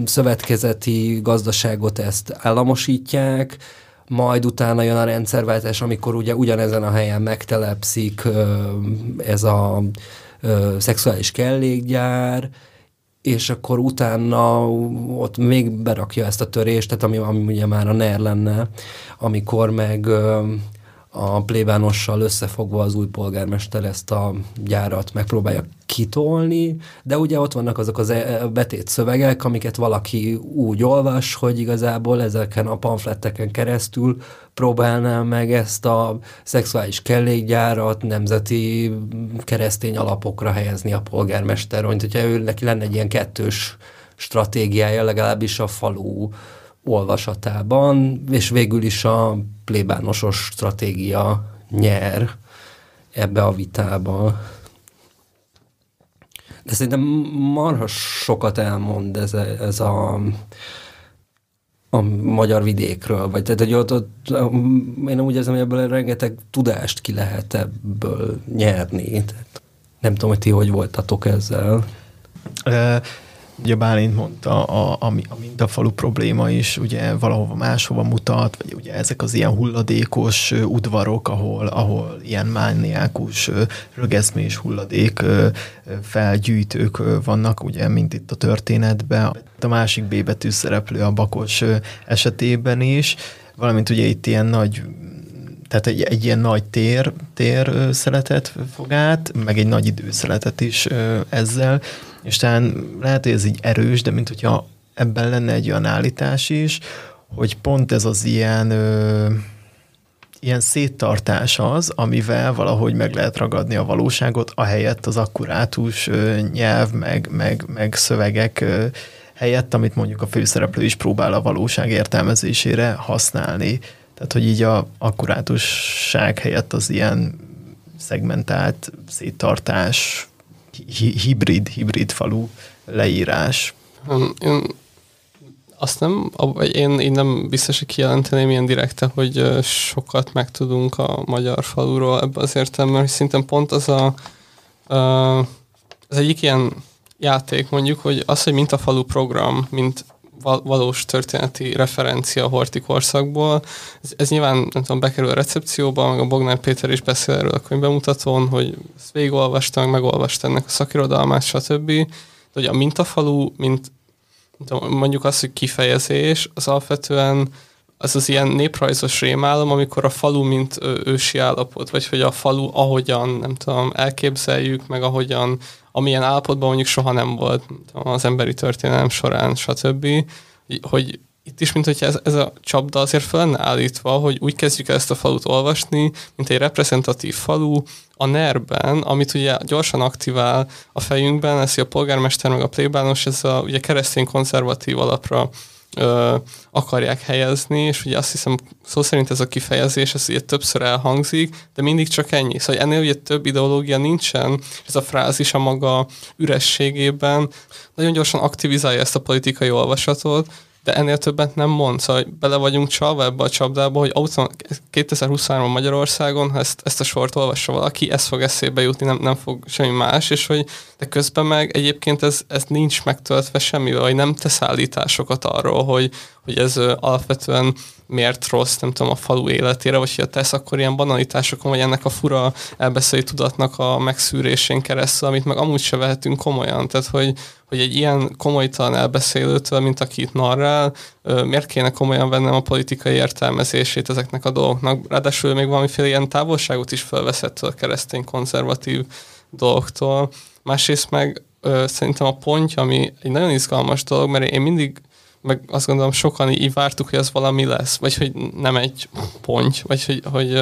szövetkezeti gazdaságot ezt államosítják, majd utána jön a rendszerváltás, amikor ugye ugyanezen a helyen megtelepszik ez a szexuális kellékgyár, és akkor utána ott még berakja ezt a törést, tehát ami, ami ugye már a NER lenne, amikor meg a plébánossal összefogva az új polgármester ezt a gyárat megpróbálja kitolni, de ugye ott vannak azok az e, betét szövegek, amiket valaki úgy olvas, hogy igazából ezeken a pamfletteken keresztül próbálná meg ezt a szexuális kellékgyárat nemzeti keresztény alapokra helyezni a polgármester, mint hogyha ő neki lenne egy ilyen kettős stratégiája, legalábbis a falu olvasatában, és végül is a plébánosos stratégia nyer ebbe a vitába. De szerintem marha sokat elmond ez, a, ez a, a magyar vidékről, vagy tehát, hogy ott, ott, én úgy érzem, hogy ebből rengeteg tudást ki lehet ebből nyerni. Tehát nem tudom, hogy ti hogy voltatok ezzel. Ugye Bálint mondta, a, a, a mintafalu probléma is ugye valahova máshova mutat, vagy ugye ezek az ilyen hulladékos udvarok, ahol, ahol ilyen mániákus rögeszmés hulladék felgyűjtők vannak, ugye, mint itt a történetben. A másik B betű szereplő a Bakos esetében is, valamint ugye itt ilyen nagy tehát egy, egy ilyen nagy tér, tér szeletet fog át, meg egy nagy időszeletet is ezzel, és talán lehet, hogy ez így erős, de mint hogyha ebben lenne egy olyan állítás is, hogy pont ez az ilyen ö, ilyen széttartás az, amivel valahogy meg lehet ragadni a valóságot, ahelyett az akkurátus ö, nyelv, meg, meg, meg szövegek ö, helyett, amit mondjuk a főszereplő is próbál a valóság értelmezésére használni. Tehát, hogy így a akkurátusság helyett az ilyen szegmentált széttartás, hibrid, hibrid falu leírás. Én azt nem, én, én nem biztos, hogy kijelenteném ilyen direkte, hogy sokat megtudunk a magyar faluról ebbe az értelemben, hogy szintén pont az a, az egyik ilyen játék mondjuk, hogy az, hogy mint a falu program, mint valós történeti referencia a horti korszakból. Ez, ez nyilván, nem tudom, bekerül a recepcióba, meg a Bognár Péter is beszél erről a könyvbemutatón, hogy ezt végigolvastam, megolvasta ennek a szakirodalmát, stb. De hogy a mintafalu, mint mondjuk az, hogy kifejezés, az alapvetően az az ilyen néprajzos rémálom, amikor a falu mint ősi állapot, vagy hogy a falu ahogyan, nem tudom, elképzeljük, meg ahogyan, amilyen állapotban mondjuk soha nem volt az emberi történelem során, stb. Hogy itt is, mint hogyha ez, ez a csapda azért fel lenne állítva, hogy úgy kezdjük ezt a falut olvasni, mint egy reprezentatív falu a NER-ben, amit ugye gyorsan aktivál a fejünkben, ez a polgármester meg a plébános, ez a ugye keresztény konzervatív alapra ö, akarják helyezni, és ugye azt hiszem szó szerint ez a kifejezés, ez ugye többször elhangzik, de mindig csak ennyi. Szóval ennél ugye több ideológia nincsen, ez a frázis a maga ürességében nagyon gyorsan aktivizálja ezt a politikai olvasatot, de ennél többet nem mond, szóval bele vagyunk csalva ebbe a csapdába, hogy 2023 Magyarországon, ha ezt, ezt a sort olvassa valaki, ez fog eszébe jutni, nem, nem fog semmi más, és hogy de közben meg egyébként ez, ez nincs megtöltve semmivel, vagy nem tesz állításokat arról, hogy, hogy ez alapvetően miért rossz, nem tudom, a falu életére, vagy ha tesz, akkor ilyen banalitásokon, vagy ennek a fura elbeszélő tudatnak a megszűrésén keresztül, amit meg amúgy se vehetünk komolyan. Tehát, hogy, hogy egy ilyen komolytalan elbeszélőtől, mint akit narrál, miért kéne komolyan vennem a politikai értelmezését ezeknek a dolgoknak. Ráadásul még valamiféle ilyen távolságot is felveszett a keresztény konzervatív dolgoktól. Másrészt meg szerintem a pontja, ami egy nagyon izgalmas dolog, mert én mindig meg azt gondolom sokan így vártuk, hogy ez valami lesz, vagy hogy nem egy ponty, vagy hogy, hogy,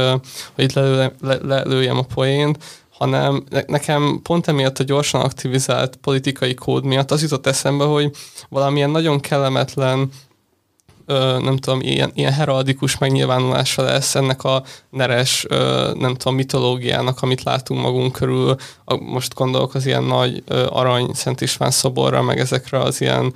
hogy lelőjem, le, lelőjem a poént, hanem nekem pont emiatt a gyorsan aktivizált politikai kód miatt az jutott eszembe, hogy valamilyen nagyon kellemetlen nem tudom, ilyen, ilyen heraldikus megnyilvánulása lesz ennek a neres, nem tudom, mitológiának, amit látunk magunk körül. Most gondolok az ilyen nagy arany Szent István szoborra, meg ezekre az ilyen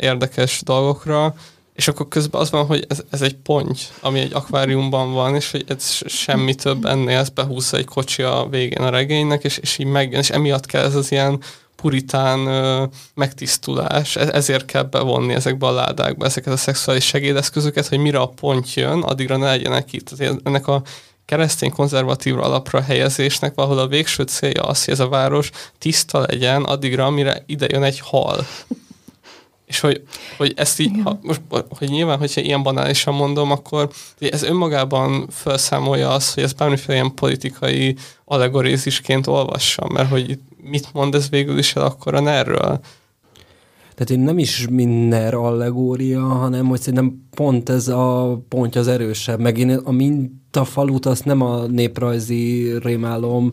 érdekes dolgokra, és akkor közben az van, hogy ez, ez egy ponty, ami egy akváriumban van, és hogy ez semmi több ennél, ez behúzza egy kocsi a végén a regénynek, és, és így meg, és emiatt kell ez az ilyen puritán ö, megtisztulás, e, ezért kell bevonni ezekbe a ládákba ezeket a szexuális segédeszközöket, hogy mire a pont jön, addigra ne legyenek itt. Ennek a keresztény konzervatív alapra helyezésnek valahol a végső célja az, hogy ez a város tiszta legyen addigra, amire ide jön egy hal. És hogy, hogy ezt így, ha, most, hogy nyilván, hogyha ilyen banálisan mondom, akkor ez önmagában felszámolja azt, hogy ez bármiféle ilyen politikai allegorizisként olvassam, mert hogy mit mond ez végül is el akkor a erről? Tehát én nem is minden allegória, hanem hogy szerintem pont ez a pontja az erősebb. Meg én a mintafalut azt nem a néprajzi rémálom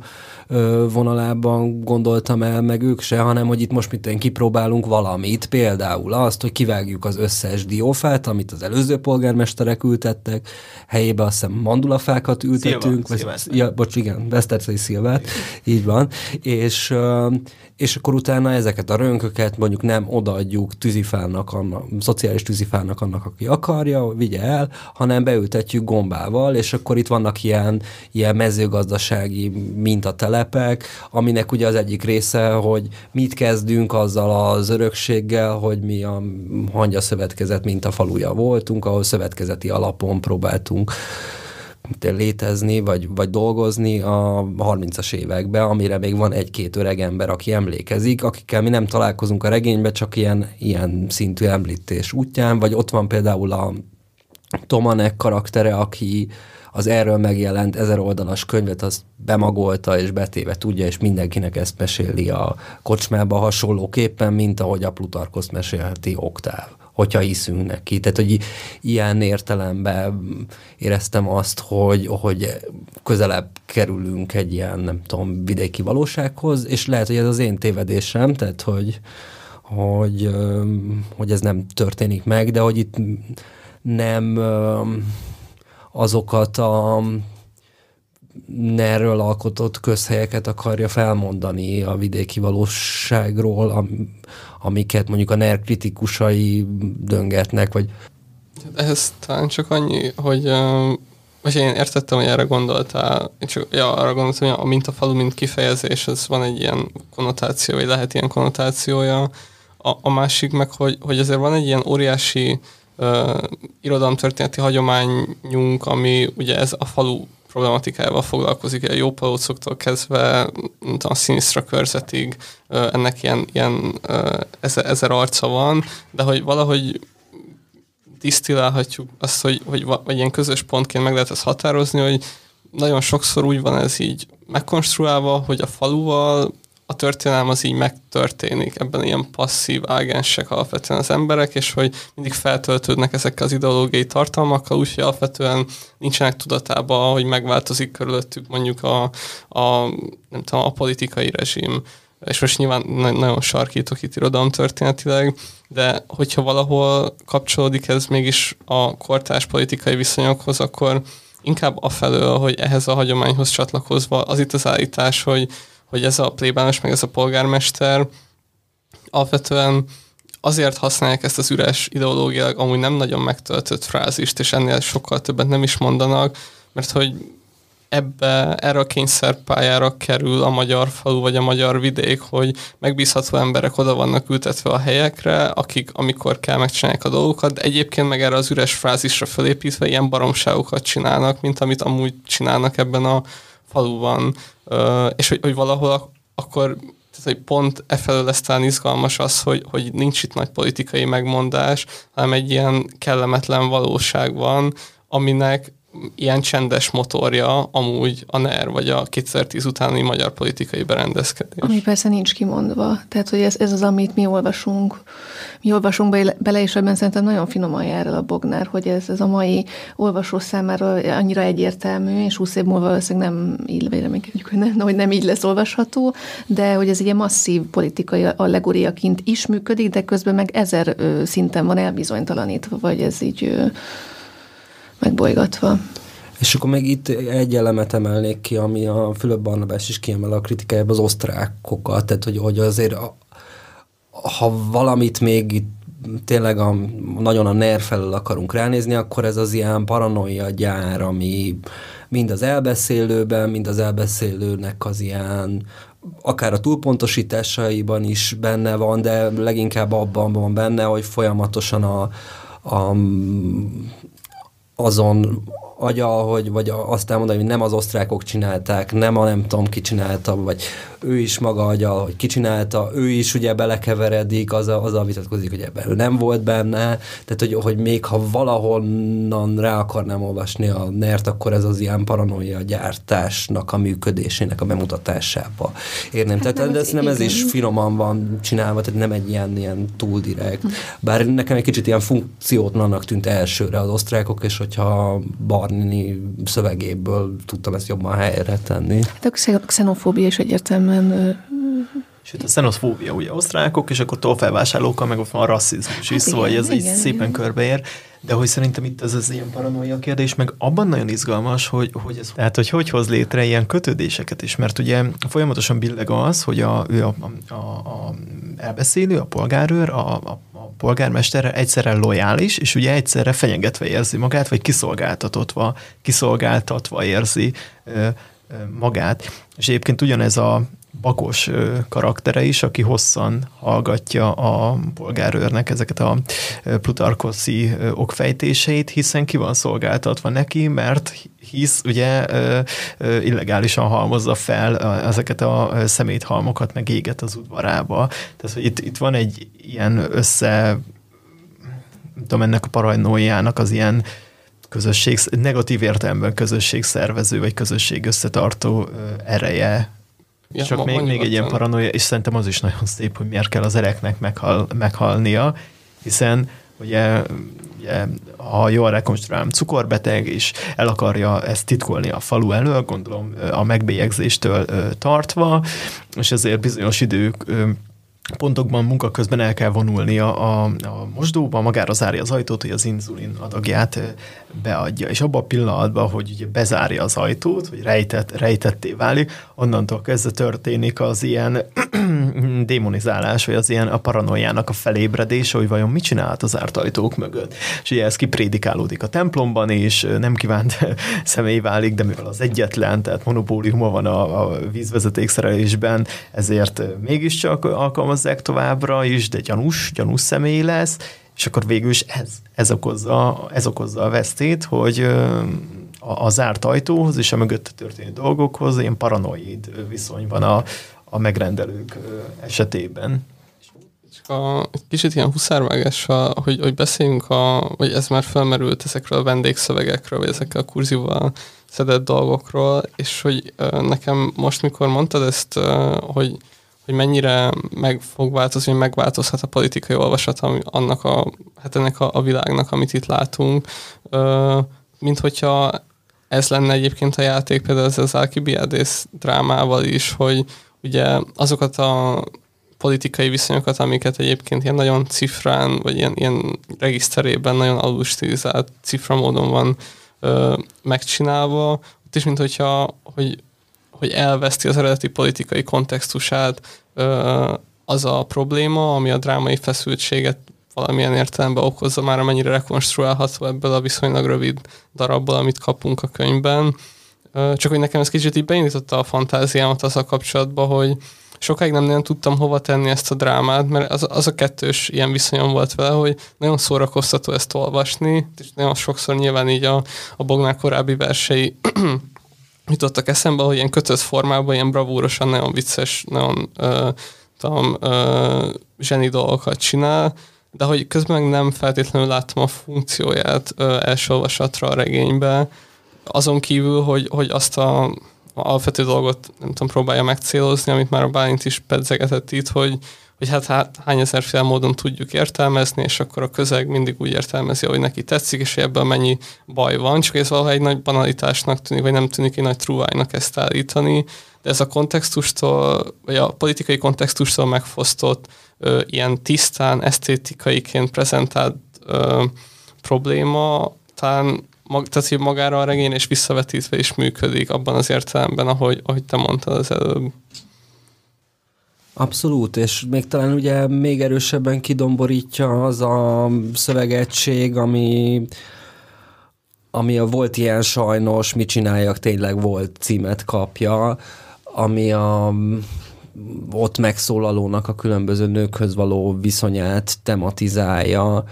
vonalában gondoltam el, meg ők se, hanem hogy itt most mit én kipróbálunk valamit, például azt, hogy kivágjuk az összes diófát, amit az előző polgármesterek ültettek, helyébe azt hiszem mandulafákat ültetünk, Szilva, vagy, ja, bocs, igen, Vesztercei szilvát, így van, és, és akkor utána ezeket a rönköket mondjuk nem odaadjuk tűzifának, annak, szociális tűzifának annak, aki akarja, vigye el, hanem beültetjük gombával, és akkor itt vannak ilyen, ilyen mezőgazdasági mintatele telepek, aminek ugye az egyik része, hogy mit kezdünk azzal az örökséggel, hogy mi a hangya szövetkezet mint a faluja voltunk, ahol szövetkezeti alapon próbáltunk létezni, vagy, vagy dolgozni a 30-as években, amire még van egy-két öreg ember, aki emlékezik, akikkel mi nem találkozunk a regényben, csak ilyen, ilyen szintű említés útján, vagy ott van például a Tomanek karaktere, aki, az erről megjelent ezer oldalas könyvet az bemagolta és betéve tudja, és mindenkinek ezt meséli a kocsmába hasonlóképpen, mint ahogy a Plutarkoszt mesélheti Oktáv hogyha hiszünk neki. Tehát, hogy ilyen értelemben éreztem azt, hogy, hogy közelebb kerülünk egy ilyen, nem tudom, vidéki valósághoz, és lehet, hogy ez az én tévedésem, tehát, hogy, hogy, hogy ez nem történik meg, de hogy itt nem azokat a erről alkotott közhelyeket akarja felmondani a vidéki valóságról, amiket mondjuk a NER kritikusai döngetnek, vagy... Ez talán csak annyi, hogy vagy én értettem, hogy erre gondoltál, csak ja, arra gondoltam, hogy a mintafalu, mint kifejezés, ez van egy ilyen konnotáció, vagy lehet ilyen konnotációja. A, a másik meg, hogy, hogy azért van egy ilyen óriási uh, irodalomtörténeti hagyományunk, ami ugye ez a falu problematikájával foglalkozik, a jópalócoktól kezdve a színisztra körzetig, ennek ilyen, ilyen ezer, ezer arca van, de hogy valahogy tisztilálhatjuk azt, hogy, hogy vagy ilyen közös pontként meg lehet ezt határozni, hogy nagyon sokszor úgy van ez így megkonstruálva, hogy a faluval a történelem az így megtörténik, ebben ilyen passzív ágensek alapvetően az emberek, és hogy mindig feltöltődnek ezekkel az ideológiai tartalmakkal, úgyhogy alapvetően nincsenek tudatában, hogy megváltozik körülöttük mondjuk a, a, nem tudom, a politikai rezsim, és most nyilván nagyon sarkítok itt irodalom történetileg, de hogyha valahol kapcsolódik ez mégis a kortárs politikai viszonyokhoz, akkor inkább afelől, hogy ehhez a hagyományhoz csatlakozva az itt az állítás, hogy hogy ez a plébános, meg ez a polgármester alapvetően azért használják ezt az üres ideológiailag amúgy nem nagyon megtöltött frázist, és ennél sokkal többet nem is mondanak, mert hogy ebbe, erre a kényszerpályára kerül a magyar falu vagy a magyar vidék, hogy megbízható emberek oda vannak ültetve a helyekre, akik amikor kell megcsinálják a dolgokat, de egyébként meg erre az üres frázisra fölépítve ilyen baromságokat csinálnak, mint amit amúgy csinálnak ebben a faluban, és hogy, hogy valahol akkor tehát, hogy pont e felől lesz talán izgalmas az, hogy, hogy nincs itt nagy politikai megmondás, hanem egy ilyen kellemetlen valóság van, aminek ilyen csendes motorja amúgy a NER, vagy a 2010 utáni magyar politikai berendezkedés. Ami persze nincs kimondva. Tehát, hogy ez, ez az, amit mi olvasunk, mi olvasunk be, bele, és ebben szerintem nagyon finoman jár el a Bognár, hogy ez, ez a mai olvasó számára annyira egyértelmű, és 20 év múlva valószínűleg nem így reménykedjük, hogy nem, hogy nem így lesz olvasható, de hogy ez egy ilyen masszív politikai allegóriaként is működik, de közben meg ezer ö, szinten van elbizonytalanítva, vagy ez így ö, megbolygatva. És akkor még itt egy elemet emelnék ki, ami a Fülöp Barnabás is kiemel a kritikájában az osztrákokat, tehát hogy, hogy azért a, ha valamit még itt tényleg a, nagyon a NER felől akarunk ránézni, akkor ez az ilyen paranoia gyár, ami mind az elbeszélőben, mind az elbeszélőnek az ilyen akár a túlpontosításaiban is benne van, de leginkább abban van benne, hogy folyamatosan a, a azon agya, hogy, vagy azt elmondani, hogy nem az osztrákok csinálták, nem a nem tudom ki csinálta, vagy ő is maga agya, hogy ki csinálta, ő is ugye belekeveredik, az a, az a vitatkozik, hogy ebben ő nem volt benne, tehát hogy, hogy még ha valahonnan rá akarnám olvasni a nert, akkor ez az ilyen paranoia gyártásnak a működésének a bemutatásába érném. Hát tehát nem, ez, nem ez is finoman van csinálva, tehát nem egy ilyen, ilyen túl direkt. Bár nekem egy kicsit ilyen funkciótlannak tűnt elsőre az osztrákok, és hogyha Barnini szövegéből tudtam ezt jobban helyre tenni. De a xenofóbia is egyértelműen Sőt, a xenofóbia ugye osztrákok, és akkor tolfelvásárlókkal meg ott van a rasszizmus is, hát szóval igen, ez igen, így szépen igen. körbeér. De hogy szerintem itt ez az ilyen paranoia kérdés, meg abban nagyon izgalmas, hogy, hogy ez, tehát hogy hogy hoz létre ilyen kötődéseket is, mert ugye folyamatosan billeg az, hogy a, ő a, a, a, elbeszélő, a polgárőr, a, a, a polgármesterre egyszerre lojális, és ugye egyszerre fenyegetve érzi magát, vagy kiszolgáltatva, kiszolgáltatva érzi ö, ö, magát. És egyébként ugyanez a Bakos karaktere is, aki hosszan hallgatja a polgárőrnek ezeket a plutarkoszi okfejtéseit, hiszen ki van szolgáltatva neki, mert hisz ugye illegálisan halmozza fel ezeket a szeméthalmokat, meg éget az udvarába. Tehát, hogy itt, itt van egy ilyen össze, tudom, ennek a paranoiának az ilyen közösség, negatív értelemben közösségszervező, vagy közösség összetartó ereje Ja, Csak még, még egy ilyen paranoia, és szerintem az is nagyon szép, hogy miért kell az ereknek meghal, meghalnia, hiszen ugye, ugye ha jól rekonstruálom, cukorbeteg, és el akarja ezt titkolni a falu elől, gondolom a megbélyegzéstől tartva, és ezért bizonyos idők pontokban munka közben el kell vonulnia a, a mosdóba, magára zárja az ajtót, hogy az inzulin adagját beadja. És abban a pillanatban, hogy ugye bezárja az ajtót, hogy rejtett, rejtetté válik, onnantól kezdve történik az ilyen (clears throat) démonizálás, vagy az ilyen a paranoiának a felébredés, hogy vajon mit csinált az zárt ajtók mögött. És ugye ez kiprédikálódik a templomban is, nem kívánt (laughs) személy válik, de mivel az egyetlen, tehát monopóliuma van a, a vízvezetékszerelésben, ezért mégiscsak alkalmazzák továbbra is, de gyanús, gyanús személy lesz, és akkor végül is ez, ez, okozza, ez okozza a vesztét, hogy a, a zárt ajtóhoz és a mögötte történő dolgokhoz ilyen paranoid viszony van a, a megrendelők esetében. A, kicsit ilyen huszárvágással, hogy, hogy beszéljünk, a, vagy ez már felmerült ezekről a vendégszövegekről, vagy ezekkel a kurzival szedett dolgokról, és hogy nekem most, mikor mondtad ezt, hogy hogy mennyire meg fog változni, megváltozhat a politikai olvasat annak a, hát ennek a, a világnak, amit itt látunk, mint hogyha ez lenne egyébként a játék, például ez az Alkibiades drámával is, hogy ugye azokat a politikai viszonyokat, amiket egyébként ilyen nagyon cifrán, vagy ilyen, ilyen regiszterében nagyon alulstilizált cifra módon van ö, megcsinálva, ott is, mint hogyha, hogy hogy elveszti az eredeti politikai kontextusát az a probléma, ami a drámai feszültséget valamilyen értelemben okozza már, amennyire rekonstruálható ebből a viszonylag rövid darabból, amit kapunk a könyvben. Csak hogy nekem ez kicsit így beindította a fantáziámat az a kapcsolatban, hogy sokáig nem nagyon tudtam hova tenni ezt a drámát, mert az, az a kettős ilyen viszonyom volt vele, hogy nagyon szórakoztató ezt olvasni, és nagyon sokszor nyilván így a, a Bognár korábbi versei jutottak eszembe, hogy ilyen kötött formában, ilyen bravúrosan, nagyon vicces, nagyon uh, tudom, uh, zseni dolgokat csinál, de hogy közben nem feltétlenül láttam a funkcióját uh, első olvasatra a regénybe, azon kívül, hogy, hogy azt a alapvető dolgot nem tudom, próbálja megcélozni, amit már a Bálint is pedzegetett itt, hogy, hogy hát, hát hány ezerféle módon tudjuk értelmezni, és akkor a közeg mindig úgy értelmezi, hogy neki tetszik, és ebből mennyi baj van, csak ez valahogy egy nagy banalitásnak tűnik, vagy nem tűnik egy nagy trúvájnak ezt állítani, de ez a kontextustól, vagy a politikai kontextustól megfosztott, ö, ilyen tisztán, esztétikaiként prezentált ö, probléma, talán mag, tehát, hogy magára a regény és visszavetítve is működik abban az értelemben, ahogy, ahogy te mondtad az előbb. Abszolút, és még talán ugye még erősebben kidomborítja az a szövegegység, ami ami a volt ilyen sajnos, mit csináljak, tényleg volt címet kapja, ami a ott megszólalónak a különböző nőkhöz való viszonyát tematizálja,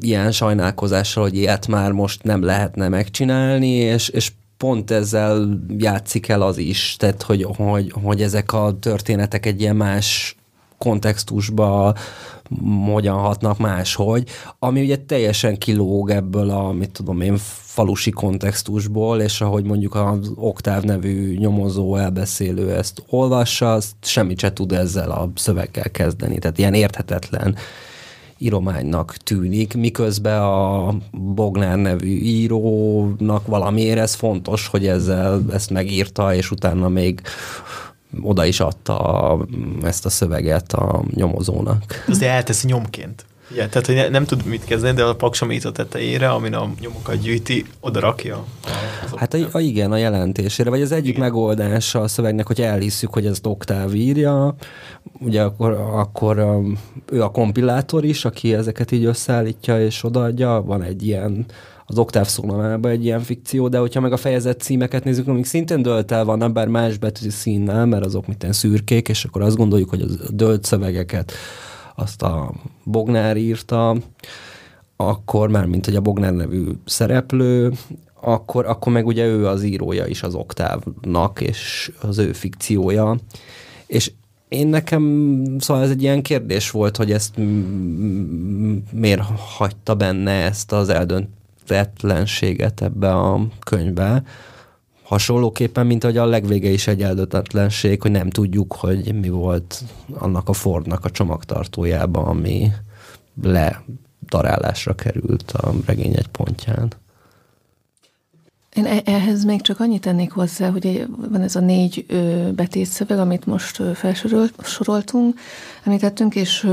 ilyen sajnálkozással, hogy ilyet már most nem lehetne megcsinálni, és, és pont ezzel játszik el az is, tehát hogy, hogy, hogy ezek a történetek egy ilyen más kontextusba hogyan hatnak máshogy, ami ugye teljesen kilóg ebből a, mit tudom én, falusi kontextusból, és ahogy mondjuk az Oktáv nevű nyomozó elbeszélő ezt olvassa, azt semmit se tud ezzel a szöveggel kezdeni, tehát ilyen érthetetlen írománynak tűnik, miközben a Bognár nevű írónak valamiért ez fontos, hogy ezzel ezt megírta, és utána még oda is adta ezt a szöveget a nyomozónak. Azért elteszi nyomként. Igen, tehát hogy ne, nem tud mit kezdeni, de a paksamító tetejére, amin a nyomokat gyűjti, oda rakja. Hát a, a, igen, a jelentésére, vagy az egyik igen. megoldása a szövegnek, hogy elhisszük, hogy ezt Oktáv írja, ugye akkor, akkor um, ő a kompilátor is, aki ezeket így összeállítja és odaadja, van egy ilyen az oktáv szólamában egy ilyen fikció, de hogyha meg a fejezet címeket nézzük, amik szintén dölt el vannak, bár más betű színnel, mert azok mint szürkék, és akkor azt gondoljuk, hogy a dölt szövegeket azt a Bognár írta, akkor már, mint hogy a Bognár nevű szereplő, akkor, akkor meg ugye ő az írója is az oktávnak, és az ő fikciója. És én nekem, szóval ez egy ilyen kérdés volt, hogy ezt miért hagyta benne ezt az eldöntetlenséget ebbe a könyvbe. Hasonlóképpen, mint hogy a legvége is egy eldöntetlenség, hogy nem tudjuk, hogy mi volt annak a Fordnak a csomagtartójában, ami ledarálásra került a regény egy pontján. Én e- ehhez még csak annyit tennék hozzá, hogy van ez a négy betétszöveg, amit most felsoroltunk, említettünk, és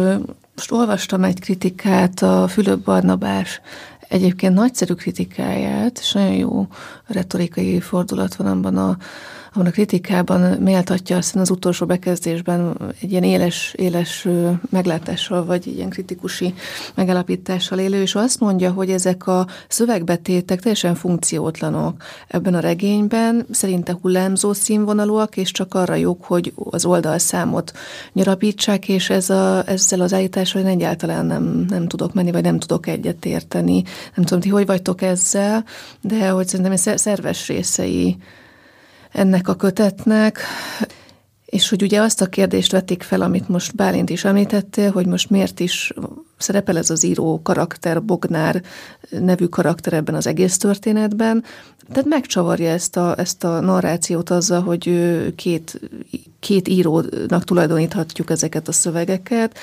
most olvastam egy kritikát, a Fülöp Barnabás egyébként nagyszerű kritikáját, és nagyon jó retorikai fordulat van abban a abban a kritikában méltatja aztán az utolsó bekezdésben egy ilyen éles, éles meglátással, vagy ilyen kritikusi megállapítással élő, és azt mondja, hogy ezek a szövegbetétek teljesen funkciótlanok ebben a regényben, szerinte hullámzó színvonalúak, és csak arra jók, hogy az oldalszámot nyarapítsák, és ez a, ezzel az állítással én egyáltalán nem, nem tudok menni, vagy nem tudok egyet érteni. Nem tudom, ti hogy vagytok ezzel, de hogy szerintem szerves részei ennek a kötetnek, és hogy ugye azt a kérdést vették fel, amit most Bálint is említettél, hogy most miért is szerepel ez az író karakter, Bognár nevű karakter ebben az egész történetben. Tehát megcsavarja ezt a, ezt a narrációt azzal, hogy két, két írónak tulajdoníthatjuk ezeket a szövegeket.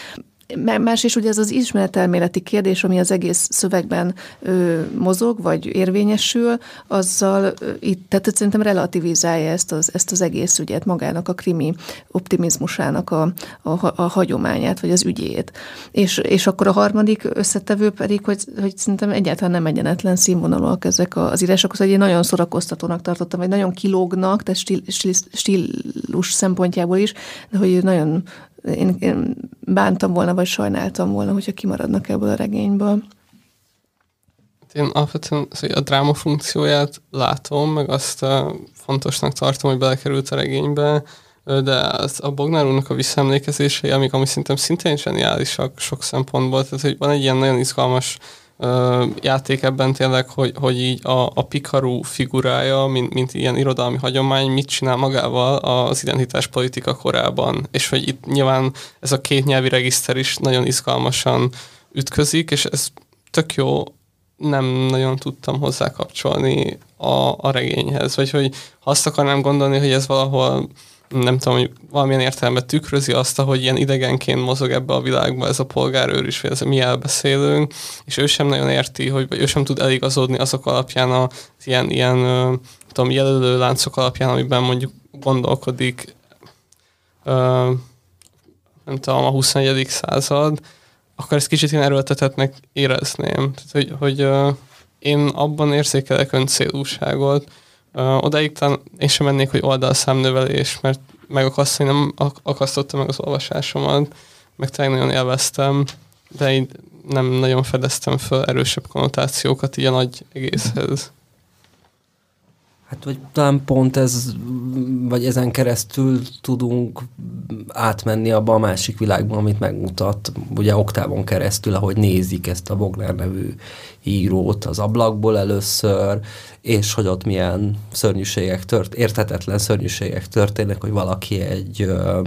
Más is ugye ez az ismeretelméleti kérdés, ami az egész szövegben ö, mozog, vagy érvényesül, azzal itt, tehát szerintem relativizálja ezt az, ezt az egész ügyet, magának a krimi optimizmusának a, a, a hagyományát, vagy az ügyét. És, és akkor a harmadik összetevő pedig, hogy, hogy szerintem egyáltalán nem egyenetlen színvonalúak ezek az írások, szóval én nagyon szórakoztatónak tartottam, vagy nagyon kilógnak, tehát stíl, stíl, stílus szempontjából is, de hogy nagyon én, én bántam volna, vagy sajnáltam volna, hogyha kimaradnak ebből a regényből. Én alapvetően a dráma funkcióját látom, meg azt fontosnak tartom, hogy belekerült a regénybe, de az, a Bognár úrnak a visszaemlékezései, amik ami szerintem szintén zseniálisak sok szempontból, tehát hogy van egy ilyen nagyon izgalmas játék ebben tényleg, hogy, hogy így a, a Pikaru figurája, mint, mint ilyen irodalmi hagyomány, mit csinál magával az identitáspolitika korában, és hogy itt nyilván ez a két nyelvi regiszter is nagyon izgalmasan ütközik, és ez tök jó, nem nagyon tudtam hozzá kapcsolni a, a regényhez, vagy hogy ha azt akarnám gondolni, hogy ez valahol nem tudom, hogy valamilyen értelemben tükrözi azt, hogy ilyen idegenként mozog ebbe a világba ez a polgárőr is, vagy ez a mi elbeszélünk, és ő sem nagyon érti, hogy, vagy ő sem tud eligazodni azok alapján az ilyen, ilyen tudom, jelölő láncok alapján, amiben mondjuk gondolkodik nem tudom, a 21. század, akkor ezt kicsit én erőltetetnek érezném. Tehát, hogy, hogy én abban érzékelek öncélúságot, odaig talán én sem mennék, hogy oldalszámnövelés, mert megakasztani nem akasztotta meg az olvasásomat, meg tényleg nagyon élveztem, de így nem nagyon fedeztem fel erősebb konnotációkat a nagy egészhez. Hát vagy talán pont ez, vagy ezen keresztül tudunk átmenni abba a másik világba, amit megmutat, ugye oktávon keresztül, ahogy nézik ezt a Bogner nevű írót az ablakból először, és hogy ott milyen szörnyűségek tört, érthetetlen szörnyűségek történnek, hogy valaki egy ö,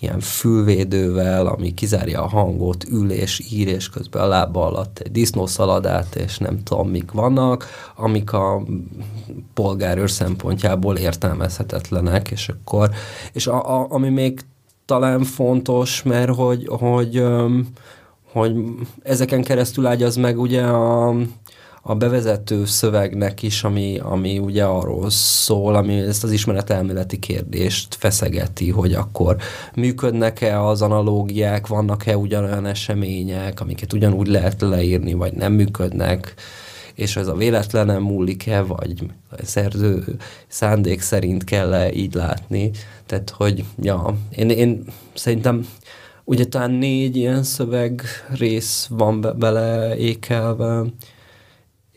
ilyen fülvédővel, ami kizárja a hangot, ül és ír, és közben a lába alatt egy disznószaladát, és nem tudom, mik vannak, amik a polgárőr szempontjából értelmezhetetlenek, és akkor, és a, a, ami még talán fontos, mert hogy, hogy, hogy ezeken keresztül ágyaz meg ugye a, a bevezető szövegnek is, ami, ami ugye arról szól, ami ezt az ismeretelméleti kérdést feszegeti, hogy akkor működnek-e az analógiák, vannak-e ugyanolyan események, amiket ugyanúgy lehet leírni, vagy nem működnek, és ez a véletlenem múlik-e, vagy szerző szándék szerint kell -e így látni. Tehát, hogy ja, én, én szerintem ugye talán négy ilyen szöveg rész van be, bele ékelve,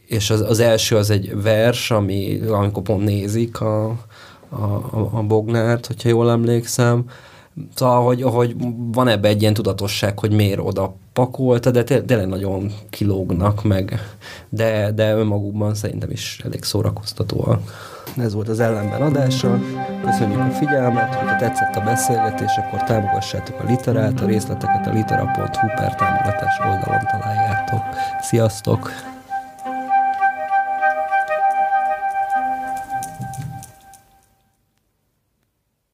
és az, az első az egy vers, ami, amikor pont nézik a, a, a Bognárt, hogyha jól emlékszem, Szóval, hogy, hogy van ebbe egy ilyen tudatosság, hogy miért oda pakolta, de tényleg nagyon kilógnak meg, de, de önmagukban szerintem is elég szórakoztatóak. Ez volt az ellenben adása. Köszönjük a figyelmet, hogyha tetszett a beszélgetés, akkor támogassátok a literát, a részleteket a litera.hu per támogatás oldalon találjátok. Sziasztok!